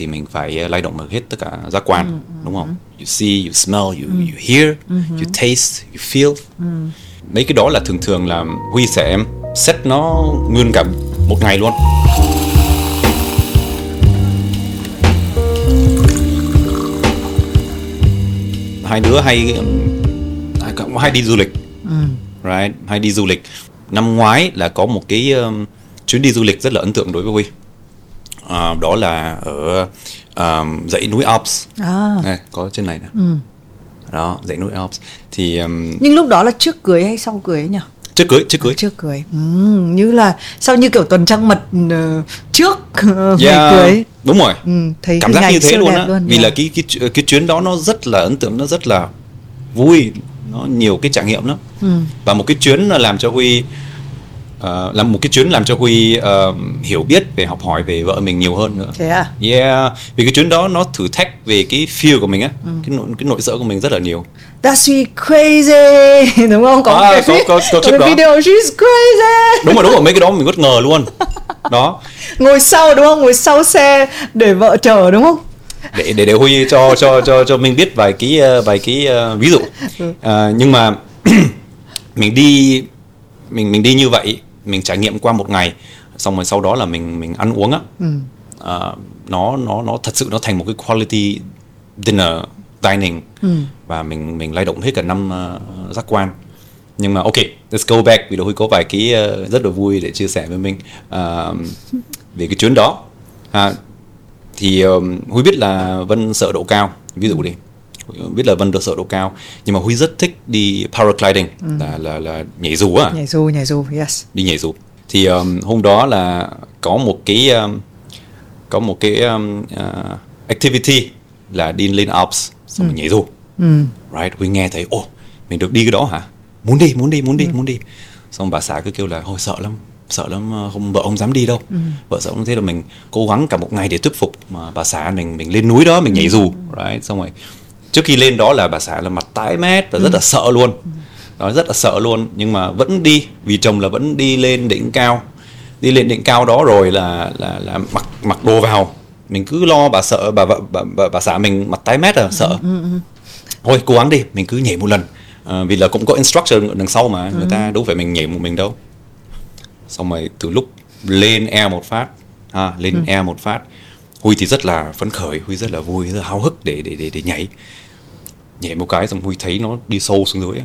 thì mình phải lay động được hết tất cả giác quan uh-huh. đúng không you see you smell you uh-huh. you hear uh-huh. you taste you feel uh-huh. mấy cái đó là thường thường là huy sẽ set nó nguyên cả một ngày luôn hai đứa hay hay, hay đi du lịch ừ. right hay đi du lịch năm ngoái là có một cái um, chuyến đi du lịch rất là ấn tượng đối với huy uh, đó là ở um, dãy núi Alps. À. này, có trên này nè. Ừ. đó dãy núi Alps. Thì um, nhưng lúc đó là trước cưới hay sau cưới nhỉ? Trước cưới trước cưới. trước cưới. Ừ, như là sau như kiểu tuần trăng mật uh, trước uh, yeah, cưới. đúng rồi. Ừ, thấy cảm giác như thế luôn á. vì yeah. là cái cái cái chuyến đó nó rất là ấn tượng nó rất là vui. Nó nhiều cái trải nghiệm lắm. Ừ. và một cái chuyến làm cho huy uh, làm một cái chuyến làm cho huy uh, hiểu biết về học hỏi về vợ mình nhiều hơn nữa. Thế à? Yeah vì cái chuyến đó nó thử thách về cái feel của mình á ừ. cái nội cái nội sợ của mình rất là nhiều. That's crazy [LAUGHS] đúng không? Có à, cái, có, có, có, có video she's crazy. Đúng rồi đúng rồi mấy cái đó mình bất ngờ luôn. Đó. Ngồi sau đúng không? Ngồi sau xe để vợ chờ đúng không? Để để để huy cho cho cho cho mình biết vài cái uh, vài cái uh, ví dụ. Uh, nhưng mà [CLEARS THROAT] mình đi mình mình đi như vậy mình trải nghiệm qua một ngày xong rồi sau đó là mình mình ăn uống á. Ừ. uh, nó nó nó thật sự nó thành một cái quality dinner dining. Ừ. và mình mình lay động hết cả năm uh, giác quan. Nhưng mà ok let's go back vì huy có vài cái uh, rất là vui để chia sẻ với mình uh, về cái chuyến đó. Uh, thì um, huy biết là vân sợ độ cao ví dụ đi biết là vân được sợ độ cao nhưng mà huy rất thích đi paragliding ừ. là là là nhảy dù á nhảy dù nhảy dù yes đi nhảy dù thì um, hôm đó là có một cái um, có một cái um, uh, activity là đi lên Alps xong ừ. nhảy dù ừ. right huy nghe thấy ồ mình được đi cái đó hả muốn đi muốn đi muốn đi ừ. muốn đi xong bà xã cứ kêu là thôi sợ lắm sợ lắm ờ, không vợ không dám đi đâu ừ. vợ sợ không thế là mình cố gắng cả một ngày để thuyết phục mà bà xã mình mình lên núi đó mình nhảy ừ. dù right xong rồi trước khi lên đó là bà xã là mặt tái mét và rất ừ. là sợ luôn. Đó rất là sợ luôn. Nhưng mà vẫn đi vì chồng là vẫn đi lên đỉnh cao. Đi lên đỉnh cao đó rồi là là là mặc mặc đồ vào. Mình cứ lo bà sợ bà bà bà, bà, bà xã mình mặt tái mét à sợ. Ừ, ừ, thôi cố gắng đi mình cứ nhảy một lần. À, vì là cũng có instruction đằng sau mà người ta đâu phải mình nhảy một mình đâu. Xong rồi từ lúc lên e một phát à, lên ừ. e một phát huy thì rất là phấn khởi huy rất là vui rất là háo hức để để để để nhảy. Nhảy một cái xong huy thấy nó đi sâu xuống dưới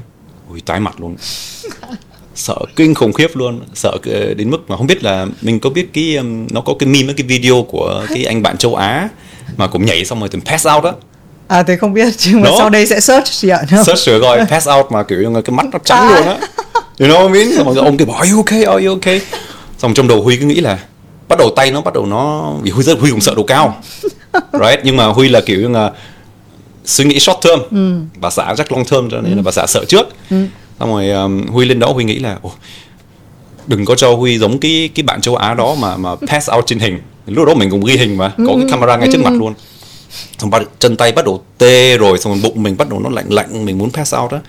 huy tái mặt luôn. [LAUGHS] Sợ kinh khủng khiếp luôn. Sợ đến mức mà không biết là mình có biết cái um, nó có cái meme cái video của cái anh bạn châu Á mà cũng nhảy xong rồi từng pass out á. À thì không biết nhưng mà sau đây sẽ search chị ạ search rồi gọi pass out mà kiểu như cái mắt nó trắng à. luôn á. You know what I mean? Xong rồi ông kêu bảo are you okay? Are you okay? Xong trong đầu huy cứ nghĩ là bắt đầu tay nó bắt đầu nó vì huy rất huy cũng sợ độ cao [LAUGHS] right nhưng mà huy là kiểu như là suy nghĩ short term ừ. bà xã chắc long term cho nên ừ. là bà xã sợ trước ừ. xong rồi um, huy lên đó huy nghĩ là đừng có cho huy giống cái cái bạn châu á đó mà mà [LAUGHS] pass out trên hình lúc đó mình cũng ghi hình mà có cái ừ. camera ngay trước mặt ừ. luôn xong bắt chân tay bắt đầu tê rồi xong rồi bụng mình bắt đầu nó lạnh lạnh mình muốn pass out đó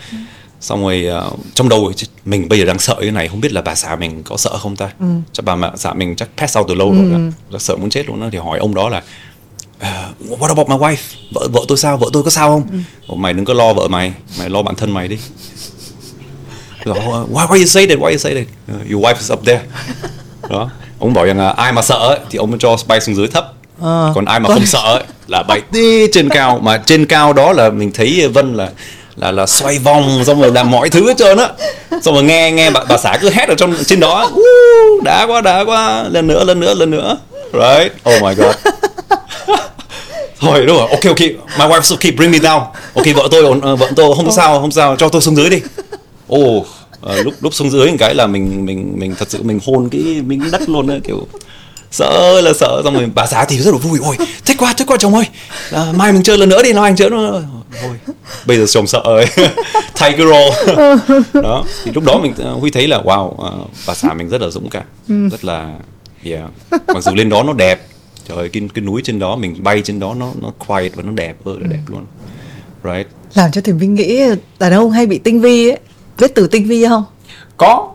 xong rồi uh, trong đầu mình bây giờ đang sợ như này không biết là bà xã mình có sợ không ta? Ừ. chắc bà mẹ xã mình chắc pass out từ lâu ừ. rồi đó. sợ muốn chết luôn đó thì hỏi ông đó là uh, what about my wife? Vợ vợ tôi sao? Vợ tôi có sao không? Ừ. mày đừng có lo vợ mày mày lo bản thân mày đi. Why, why you say that? Why you say that? Uh, your wife is up there. Đó. Ông bảo rằng là ai mà sợ ấy, thì ông cho bay xuống dưới thấp. À, còn ai mà không sợ ấy, là bay [LAUGHS] đi trên [LAUGHS] cao. Mà trên cao đó là mình thấy vân là là là xoay vòng xong rồi làm mọi thứ hết trơn á. Xong rồi nghe nghe bà, bà xã cứ hét ở trong trên đó đã quá đã quá. Lần nữa lần nữa lần nữa. Right. Oh my god. [LAUGHS] Thôi đúng rồi. Ok ok. My wife's okay bring me down. Ok vợ tôi ờ, vợ tôi không sao không sao. Cho tôi xuống dưới đi. Oh Ờ, lúc lúc xuống dưới một cái là mình mình mình thật sự mình hôn cái miếng đất luôn á kiểu sợ là sợ. Xong rồi bà xã thì rất là vui. Ôi thích quá thích quá chồng ơi. À, mai mình chơi lần nữa đi nói anh chơi nữa thôi bây giờ chồng sợ thay cái role đó thì lúc đó mình huy thấy là wow uh, bà xã mình rất là dũng cảm rất là yeah. Mặc dù lên đó nó đẹp trời ơi, cái cái núi trên đó mình bay trên đó nó nó quiet và nó đẹp ơi là đẹp luôn. Right? Làm cho thì mình nghĩ đàn ông hay bị tinh vi ấy. Biết từ tinh vi không? Có.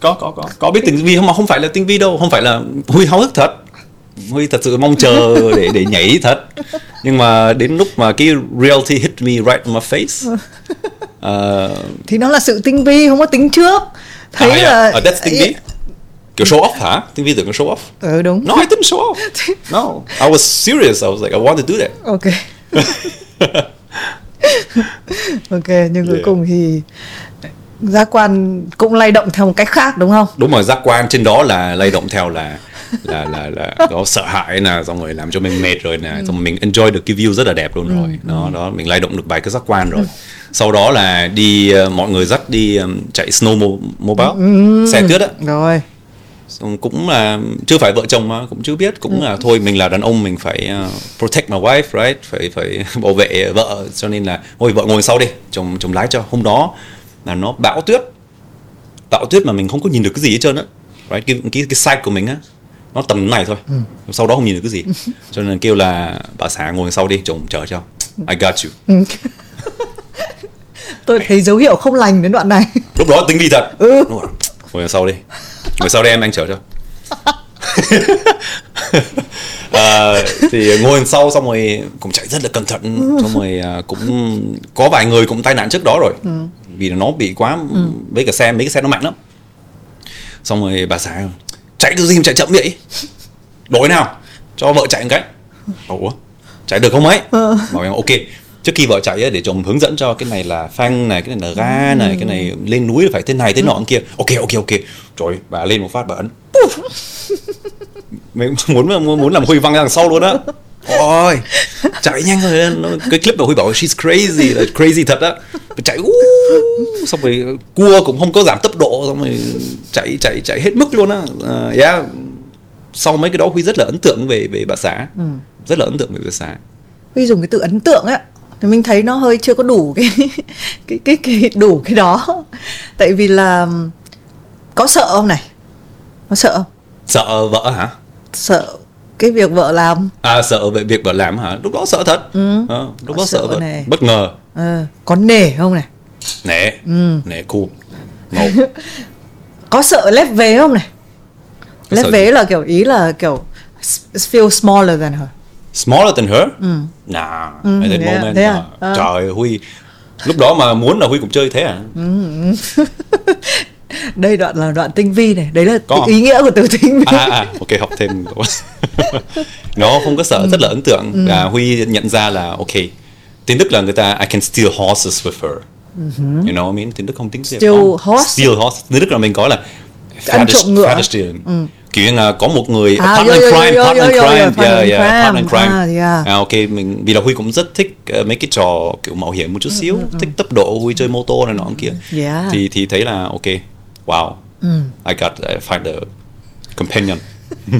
Có có có. Có biết. tinh vi không? Mà không phải là tinh vi đâu không phải là huy háo hức thật huy thật sự mong chờ để để nhảy thật. Nhưng mà đến lúc mà cái reality hit me right in my face uh, [LAUGHS] thì nó là sự tinh vi không có tính trước. Thấy à, là yeah. uh, that's tinh vi. Kiểu show off hả? Tinh vi tưởng là show off. Ừ đúng. No I didn't show off. [LAUGHS] No I was serious. I was like I want to do that. Ok. [LAUGHS] Ok nhưng cuối Yeah. cùng thì giác quan cũng lay động theo một cách khác đúng không? Đúng rồi giác quan trên đó là lay động theo là là là là có sợ hãi nè xong rồi làm cho mình mệt rồi nè xong mình enjoy được cái view rất là đẹp luôn rồi. Đó đó mình lay động được bài cái giác quan rồi. Sau đó là đi ờ, mọi người dắt đi ừm, chạy snow mo- mobile xe tuyết á. Rồi. Cũng là chưa phải vợ chồng mà cũng chưa biết cũng là thôi mình là đàn ông mình phải ờ, protect my wife right? Phải phải [LAUGHS] bảo vệ vợ cho nên là thôi vợ ngồi sau đi chồng chồng lái cho. Hôm đó là nó bão tuyết. Bão tuyết mà mình không có nhìn được cái gì hết trơn á. Right cái cái cái sight của mình á nó tầm này thôi. Sau đó không nhìn được cái gì. Cho nên kêu là bà xã ngồi sau đi chồng chờ cho. I got you. Tôi thấy dấu hiệu không lành đến đoạn này. Lúc đó tính đi thật. Ừ. Ngồi sau đi. Ngồi sau đây em anh chở cho. À, [LAUGHS] thì ngồi sau xong rồi cũng chạy rất là cẩn thận. Xong rồi à, cũng có vài người cũng tai nạn trước đó rồi vì nó bị quá với cả xe mấy cái xe nó mạnh lắm. Xong rồi bà xã chạy được gì mà chạy chậm vậy? Đổi nào cho vợ chạy một cái. Ủa chạy được không ấy? Bảo em ok trước khi vợ chạy ấy, để chồng hướng dẫn cho cái này là phanh này cái này là ga này cái này lên núi phải thế này thế nọ kia. Ok ok ok. Trời bà lên một phát bà ấn. [LAUGHS] Mình muốn muốn muốn làm huy văng ra đằng sau luôn á ôi chạy nhanh nó, cái clip mà huy bảo she's crazy là crazy thật á. Chạy uh, xong rồi cua cũng không có giảm tốc độ xong rồi chạy chạy chạy hết mức luôn á. Uh, yeah. Sau mấy cái đó huy rất là ấn tượng về về bà xã. Rất là ấn tượng về bà xã. Huy dùng cái từ ấn tượng á. Thì mình thấy nó hơi chưa có đủ cái [LAUGHS] cái cái, cái đủ cái đó. Tại vì là có sợ không này? Có sợ không? Sợ vợ hả? Sợ cái việc vợ làm. À sợ về việc vợ làm hả? Lúc đó sợ thật. Ờ, lúc Có đó sợ sợ thật. bất ngờ. Ờ, có nể không này? Nè nè cool một có sợ lép vế không này? Có lép vế gì? là kiểu ý là kiểu feel smaller than her. Smaller than her? Nah Ừ, at that thế à, moment thế à? nah. Ờ. trời huy. Lúc đó mà muốn là huy cũng chơi thế à [LAUGHS] đây đoạn là đoạn tinh vi này đấy là Có không? ý nghĩa của từ tinh vi à, à ok học thêm [LAUGHS] nó không có sợ rất là ấn tượng và huy nhận ra là ok tiếng đức là người ta I can steal horses with her you know what I mean tiếng đức không tiếng Steal có. horse? steal horse tiếng đức là mình có là Ăn trộm ngựa. Fadistin. kiểu là có một người À, partner yo, yo, crime yo, partner crime yeah, yeah, crime. partner crime À, yeah. à, ok mình vì là huy cũng rất thích ờ, mấy cái trò kiểu mạo hiểm một chút xíu thích tốc độ huy chơi mô tô này nọ kia Yeah. thì thì thấy là ok wow. I got I find a companion. [LAUGHS]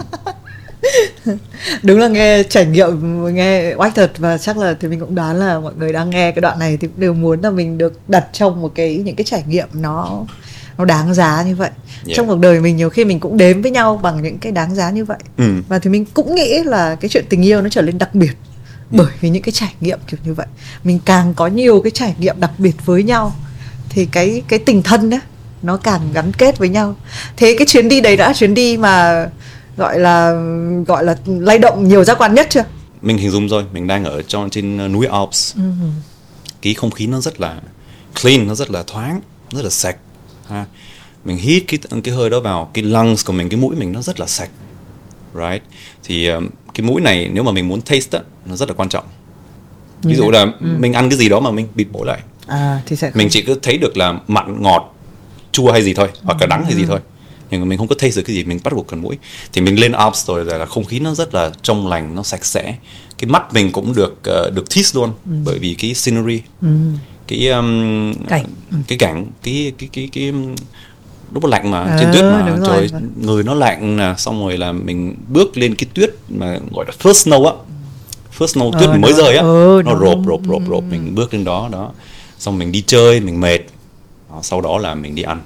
Đúng là nghe trải nghiệm nghe oách thật và chắc là thì mình cũng đoán là mọi người đang nghe cái đoạn này thì cũng đều muốn là mình được đặt trong một cái những cái trải nghiệm nó nó đáng giá như vậy. Yeah. trong cuộc đời mình nhiều khi mình cũng đếm với nhau bằng những cái đáng giá như vậy. Ừ. và thì mình cũng nghĩ là cái chuyện tình yêu nó trở nên đặc biệt bởi vì những cái trải nghiệm kiểu như vậy. Mình càng có nhiều cái trải nghiệm đặc biệt với nhau thì cái cái tình thân đó nó càng gắn kết với nhau. Thế cái chuyến đi đấy đã chuyến đi mà gọi là gọi là lay động nhiều giác quan nhất chưa? Mình hình dung rồi mình đang ở trong trên uh, núi Alps. Cái không khí nó rất là clean nó rất là thoáng rất là sạch ha. Mình hít cái cái hơi đó vào cái lungs của mình cái mũi mình nó rất là sạch right? Thì um, cái mũi này nếu mà mình muốn taste á nó rất là quan trọng. Ví dụ là mình ăn cái gì đó mà mình bịt mũi lại. À thì sẽ mình chỉ cứ thấy được là mặn ngọt chua hay gì thôi hoặc là đắng hay gì thôi. Nhưng mà mình không có taste được cái gì mình bắt buộc cần mũi. Thì mình lên Alps rồi là không khí nó rất là trong lành nó sạch sẽ. Cái mắt mình cũng được uh, được tease luôn bởi vì cái scenery. Cái cái um, Cảnh. cái cảnh cái cái cái cái lúc lạnh mà Ờ, trên tuyết mà trời rồi, vâng. người nó lạnh nè xong rồi là mình bước lên cái tuyết mà gọi là first snow á. First snow tuyết Ờ, mới rơi á. Ừ, nó rộp rộp rộp rộp. Mình bước lên đó đó. Xong mình đi chơi mình mệt sau đó là mình đi ăn.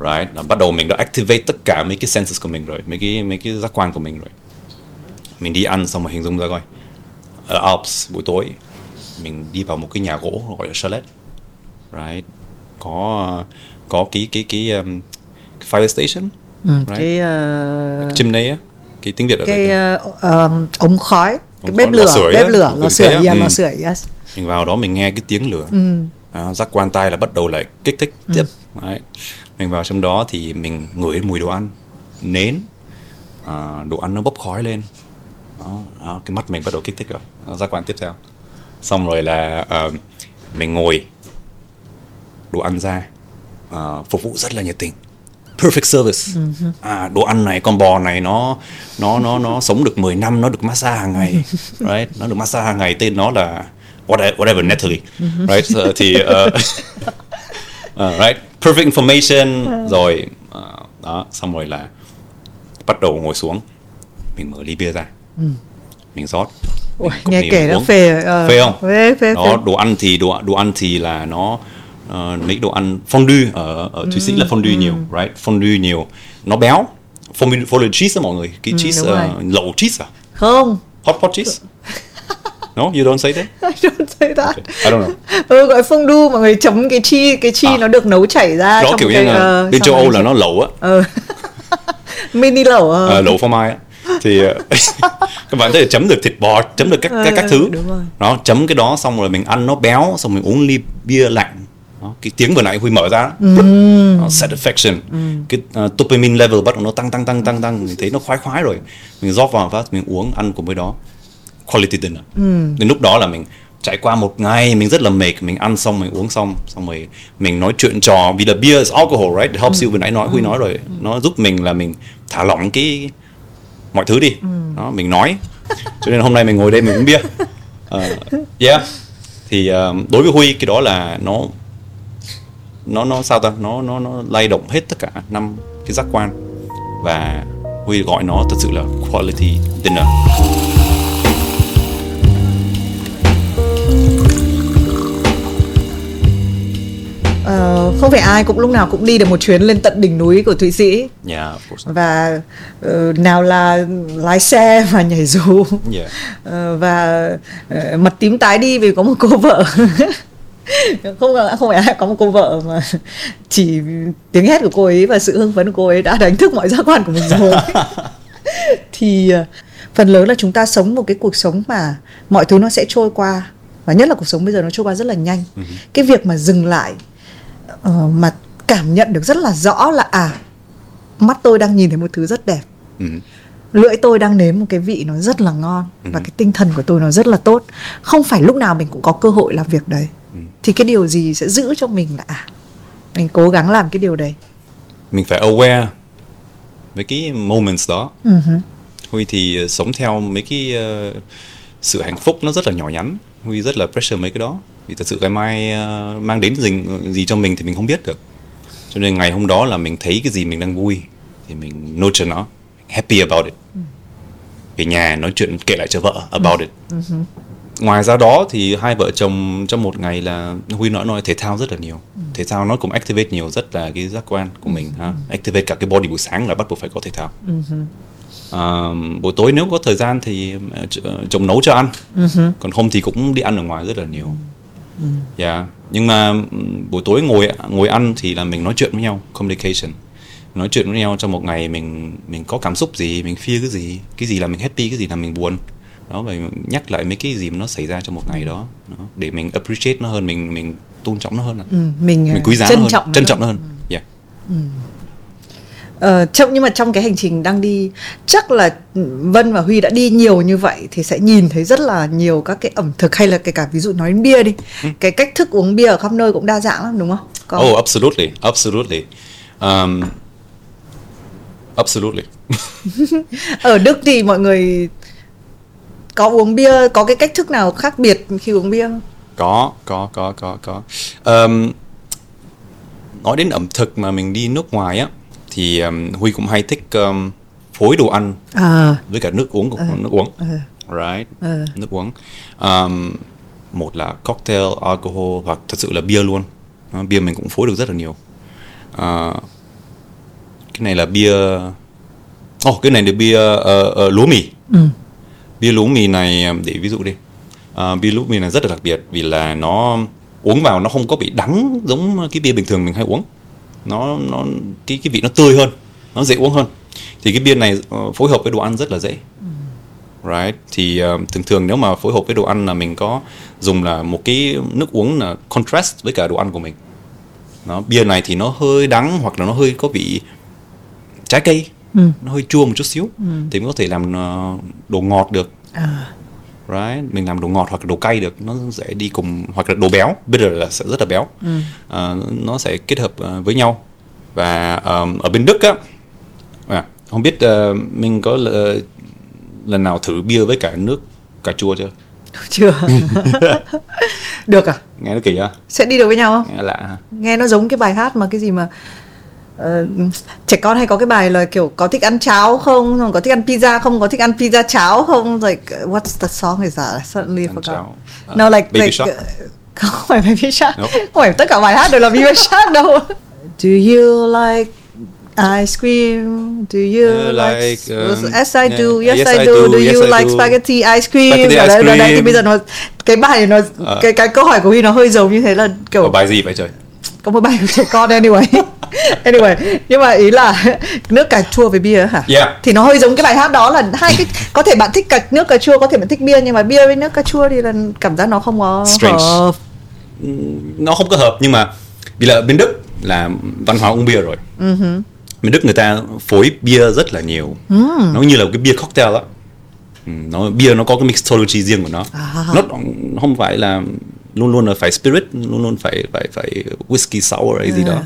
Right là bắt đầu mình đã activate tất cả mấy cái senses của mình rồi mấy cái mấy cái giác quan của mình rồi. Mình đi ăn xong rồi hình dung ra coi. Ở Alps buổi tối mình đi vào một cái nhà gỗ gọi là chalet. Right có có cái cái cái, um, cái fire station. Ừ, right. cái ờ, chimney á cái tiếng việt ở cái đây ờ, ờm, ống khói cái bếp lửa bếp lửa kiểu lò sưởi Ừ. lò sưởi yes. Mình vào đó mình nghe cái tiếng lửa à, giác quan tai là bắt đầu lại kích thích tiếp. Đấy. mình vào trong đó thì mình ngửi mùi đồ ăn nến à, đồ ăn nó bốc khói lên. Đó, đó, cái mắt mình bắt đầu kích thích rồi. Đó, giác quan tiếp theo. Xong rồi là ờ, mình ngồi đồ ăn ra ờ, phục vụ rất là nhiệt tình. Perfect service. À đồ ăn này con bò này nó nó nó nó sống được 10 năm nó được massage hàng ngày. [LAUGHS] Right? Nó được massage hàng ngày. Tên nó là whatever, whatever Natalie right? So, thì uh, [LAUGHS] uh, right? Perfect information. Rồi ờ, đó xong rồi là bắt đầu ngồi xuống. Mình mở ly bia ra. Mình rót. Mình nghe kể uống. phê ờ, phê không? phê phê, đó phê. đồ ăn thì đồ đồ ăn thì là nó ờ, mấy đồ ăn fondue ở ở thụy sĩ là fondue nhiều right? Fondue nhiều. Nó béo. Fondue, fondue cheese á mọi người. Cái cheese đúng rồi. ờ, lẩu cheese à? Không. Hot pot cheese no you don't say that [LAUGHS] I don't say that I don't know. Ừ, gọi phong đu mọi người chấm cái chi cái chi À. nó được nấu chảy ra đó trong kiểu cái, như là ờ, bên châu Âu là nó lẩu á. Ờ. [LAUGHS] mini lẩu ờ. Ờ, lẩu phô mai á. Thì ờ, [LAUGHS] các bạn có thể chấm được thịt bò chấm được các các, các Ờ, thứ. đúng rồi. đó chấm cái đó xong rồi mình ăn nó béo xong mình uống ly bia lạnh. Đó, cái tiếng vừa nãy huy mở ra. Đó, satisfaction. Cái uh, dopamine level bắt đầu nó tăng tăng tăng tăng tăng. Mình thấy nó khoái khoái rồi. Mình rót vào phát mình uống ăn cùng với đó quality dinner. Đến lúc đó là mình trải qua một ngày mình rất là mệt mình ăn xong mình uống xong xong rồi mình nói chuyện trò vì là beer is alcohol right? It helps you vừa nãy nói huy nói rồi. Nó giúp mình là mình thả lỏng cái mọi thứ đi. Đó mình nói. Cho nên hôm nay mình ngồi đây mình uống bia. [LAUGHS] Ờ, yeah. Thì ờ, đối với huy cái đó là nó nó nó sao ta? Nó nó nó lay động hết tất cả năm cái giác quan. Và huy gọi nó thật sự là quality dinner Ờ, không phải ai cũng lúc nào cũng đi được một chuyến lên tận đỉnh núi của Thụy Sĩ. Yeah course. Và ờ, nào là lái xe và nhảy dù. Yeah Ờ, và ờ, mặt tím tái đi vì có một cô vợ. [LAUGHS] Không không phải ai có một cô vợ mà chỉ tiếng hét của cô ấy và sự hưng phấn của cô ấy đã đánh thức mọi giác quan của mình rồi. [LAUGHS] Thì phần lớn là chúng ta sống một cái cuộc sống mà mọi thứ nó sẽ trôi qua. Và nhất là cuộc sống bây giờ nó trôi qua rất là nhanh. Cái việc mà dừng lại ờ, mà cảm nhận được rất là rõ là à mắt tôi đang nhìn thấy một thứ rất đẹp. Ừ. lưỡi tôi đang nếm một cái vị nó rất là ngon và cái tinh thần của tôi nó rất là tốt. Không phải lúc nào mình cũng có cơ hội làm việc đấy. Thì cái điều gì sẽ giữ cho mình là à mình cố gắng làm cái điều đấy? Mình phải aware với cái moments đó. Ừ hứ. Huy thì ờ, sống theo mấy cái ờ, sự hạnh phúc nó rất là nhỏ nhắn Huy rất là pressure mấy cái đó. Vì thật sự ngày mai ờ, mang đến gì, gì cho mình thì mình không biết được. Cho nên ngày hôm đó là mình thấy cái gì mình đang vui thì mình nurture nó happy about it. Về nhà nói chuyện kể lại cho vợ about it. Ngoài ra đó thì hai vợ chồng trong một ngày là huy nói nói thể thao rất là nhiều. Thể thao nó cũng activate nhiều rất là cái giác quan của mình ha. Activate cả cái body buổi sáng là bắt buộc phải có thể thao À, buổi tối nếu có thời gian thì ờ, ờ, chồng nấu cho ăn. Còn không thì cũng đi ăn ở ngoài rất là nhiều. Dạ nhưng mà buổi tối ngồi ngồi ăn thì là mình nói chuyện với nhau communication. Nói chuyện với nhau trong một ngày mình mình có cảm xúc gì mình feel cái gì cái gì là mình happy cái gì là mình buồn. Đó và nhắc lại mấy cái gì mà nó xảy ra trong một ngày đó, đó để mình appreciate nó hơn mình mình tôn trọng nó hơn ừ, mình, mình quý giá trân nó hơn trọng trân trọng nó hơn. Yeah. Ờ, trong nhưng mà trong cái hành trình đang đi chắc là Vân và Huy đã đi nhiều như vậy thì sẽ nhìn thấy rất là nhiều các cái ẩm thực hay là kể cả ví dụ nói đến bia đi cái cách thức uống bia ở khắp nơi cũng đa dạng lắm đúng không? Có. Oh, absolutely, absolutely, um, absolutely. [LAUGHS] Ở Đức thì mọi người có uống bia có cái cách thức nào khác biệt khi uống bia không? có có có có có Ờm, nói đến ẩm thực mà mình đi nước ngoài á thì um, huy cũng hay thích um, phối đồ ăn à. với cả nước uống của nước uống. Ừ. right. Ừ. nước uống. Um, một là cocktail alcohol hoặc thật sự là bia luôn. Ờ, bia mình cũng phối được rất là nhiều. Ờ, cái này là bia oh, cái này là bia ờ, ờ, lúa mì. Ừ. bia lúa mì này um, để ví dụ đi. Ờ, bia lúa mì này rất là đặc biệt vì là nó uống vào nó không có bị đắng giống cái bia bình thường mình hay uống nó nó cái cái vị nó tươi hơn nó dễ uống hơn. Thì cái bia này ờ, phối hợp với đồ ăn rất là dễ. Right? Thì ờ, thường thường nếu mà phối hợp với đồ ăn là mình có dùng là một cái nước uống là contrast với cả đồ ăn của mình. Nó bia này thì nó hơi đắng hoặc là nó hơi có vị trái cây. Ừ. nó hơi chua một chút xíu. Thì mình có thể làm ờ, đồ ngọt được. À right? Mình làm đồ ngọt hoặc đồ cay được nó sẽ đi cùng hoặc là đồ béo bitter là sẽ rất là béo. Ờ, nó sẽ kết hợp ờ, với nhau. Và ờm, ở bên Đức á à, không biết ờ, mình có l- lần nào thử bia với cả nước cà chua chưa? [LAUGHS] Chưa. [LAUGHS] Được à? Nghe nó kỳ á sẽ đi được với nhau không? Nghe lạ nghe nó giống cái bài hát mà cái gì mà ờ, trẻ con hay có cái bài là kiểu có thích ăn cháo không Xong có thích ăn pizza không có thích ăn pizza cháo không like what's the song is that I suddenly Ăn forgot cháo. À, no like Baby like Shark. uh, [LAUGHS] không phải baby shark Nope. không phải tất cả bài hát đều là baby [LAUGHS] shark đâu do you like ice cream do you Uh, like, like, um, yes I do yes, yes, I I do do, do yes, you I like do. spaghetti ice cream Spaghetti ice đấy, đấy, đấy, thì cream. bây giờ nó cái bài nó Ờ. cái cái câu hỏi của Huy nó hơi giống như thế là kiểu có bài gì vậy trời có một bài của trẻ con anyway [LAUGHS] anyway nhưng mà ý là [LAUGHS] nước cà chua với bia hả? Yeah. thì nó hơi giống cái bài hát đó là hai cái có thể bạn thích cả nước cà chua có thể bạn thích bia nhưng mà bia với nước cà chua thì là cảm giác nó không có Strange. hợp. Nó không có hợp nhưng mà vì là bên Đức là văn hóa uống bia rồi. Bên Đức người ta phối bia rất là nhiều. Nó như là cái bia cocktail Ừ, nó bia nó có cái mixology riêng của nó. À. nó nó không phải là luôn luôn là phải spirit luôn luôn phải phải phải whisky sour hay gì đó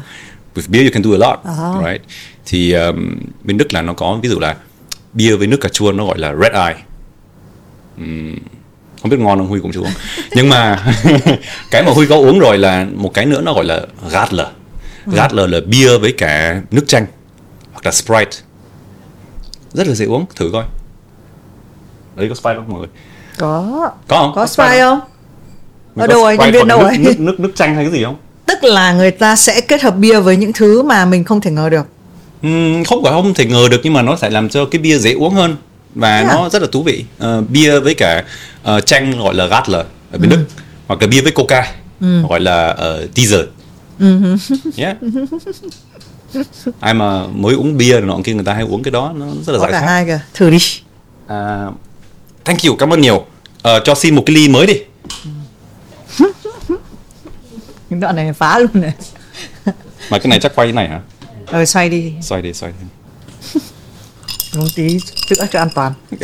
with beer you can do a lot À. right? Thì um, bên Đức là nó có ví dụ là bia với nước cà chua nó gọi là red eye. Không biết ngon không Huy cũng chưa uống. [LAUGHS] Nhưng mà [LAUGHS] cái mà Huy có uống rồi là một cái nữa nó gọi là Radler. Radler là bia với cả nước chanh hoặc là Sprite. Rất là dễ uống thử coi. Đấy có Sprite không mọi người? Có. Có không? Có spy không? Mình ở có đâu rồi Sprite nhân viên đâu nước, rồi? nước, nước nước chanh hay cái gì không tức là người ta sẽ kết hợp bia với những thứ mà mình không thể ngờ được. Không phải không thể ngờ được nhưng mà nó sẽ làm cho cái bia dễ uống hơn và Thế à? nó rất là thú vị. Ờ, bia với cả uh, chanh gọi là Radler ở bên Đức hoặc là bia với coca gọi là uh, diesel. Yeah. ai mà mới uống bia nọ kia người ta hay uống cái đó nó rất là có giải cả hai kìa thử đi. À, thank you cảm ơn nhiều. Ờ, cho xin một cái ly mới đi [LAUGHS] những đoạn này phá luôn này. Mà cái này chắc quay thế này hả? Ờ xoay đi. Xoay đi xoay đi. [LAUGHS] Uống tí chút nữa cho an toàn. [LAUGHS]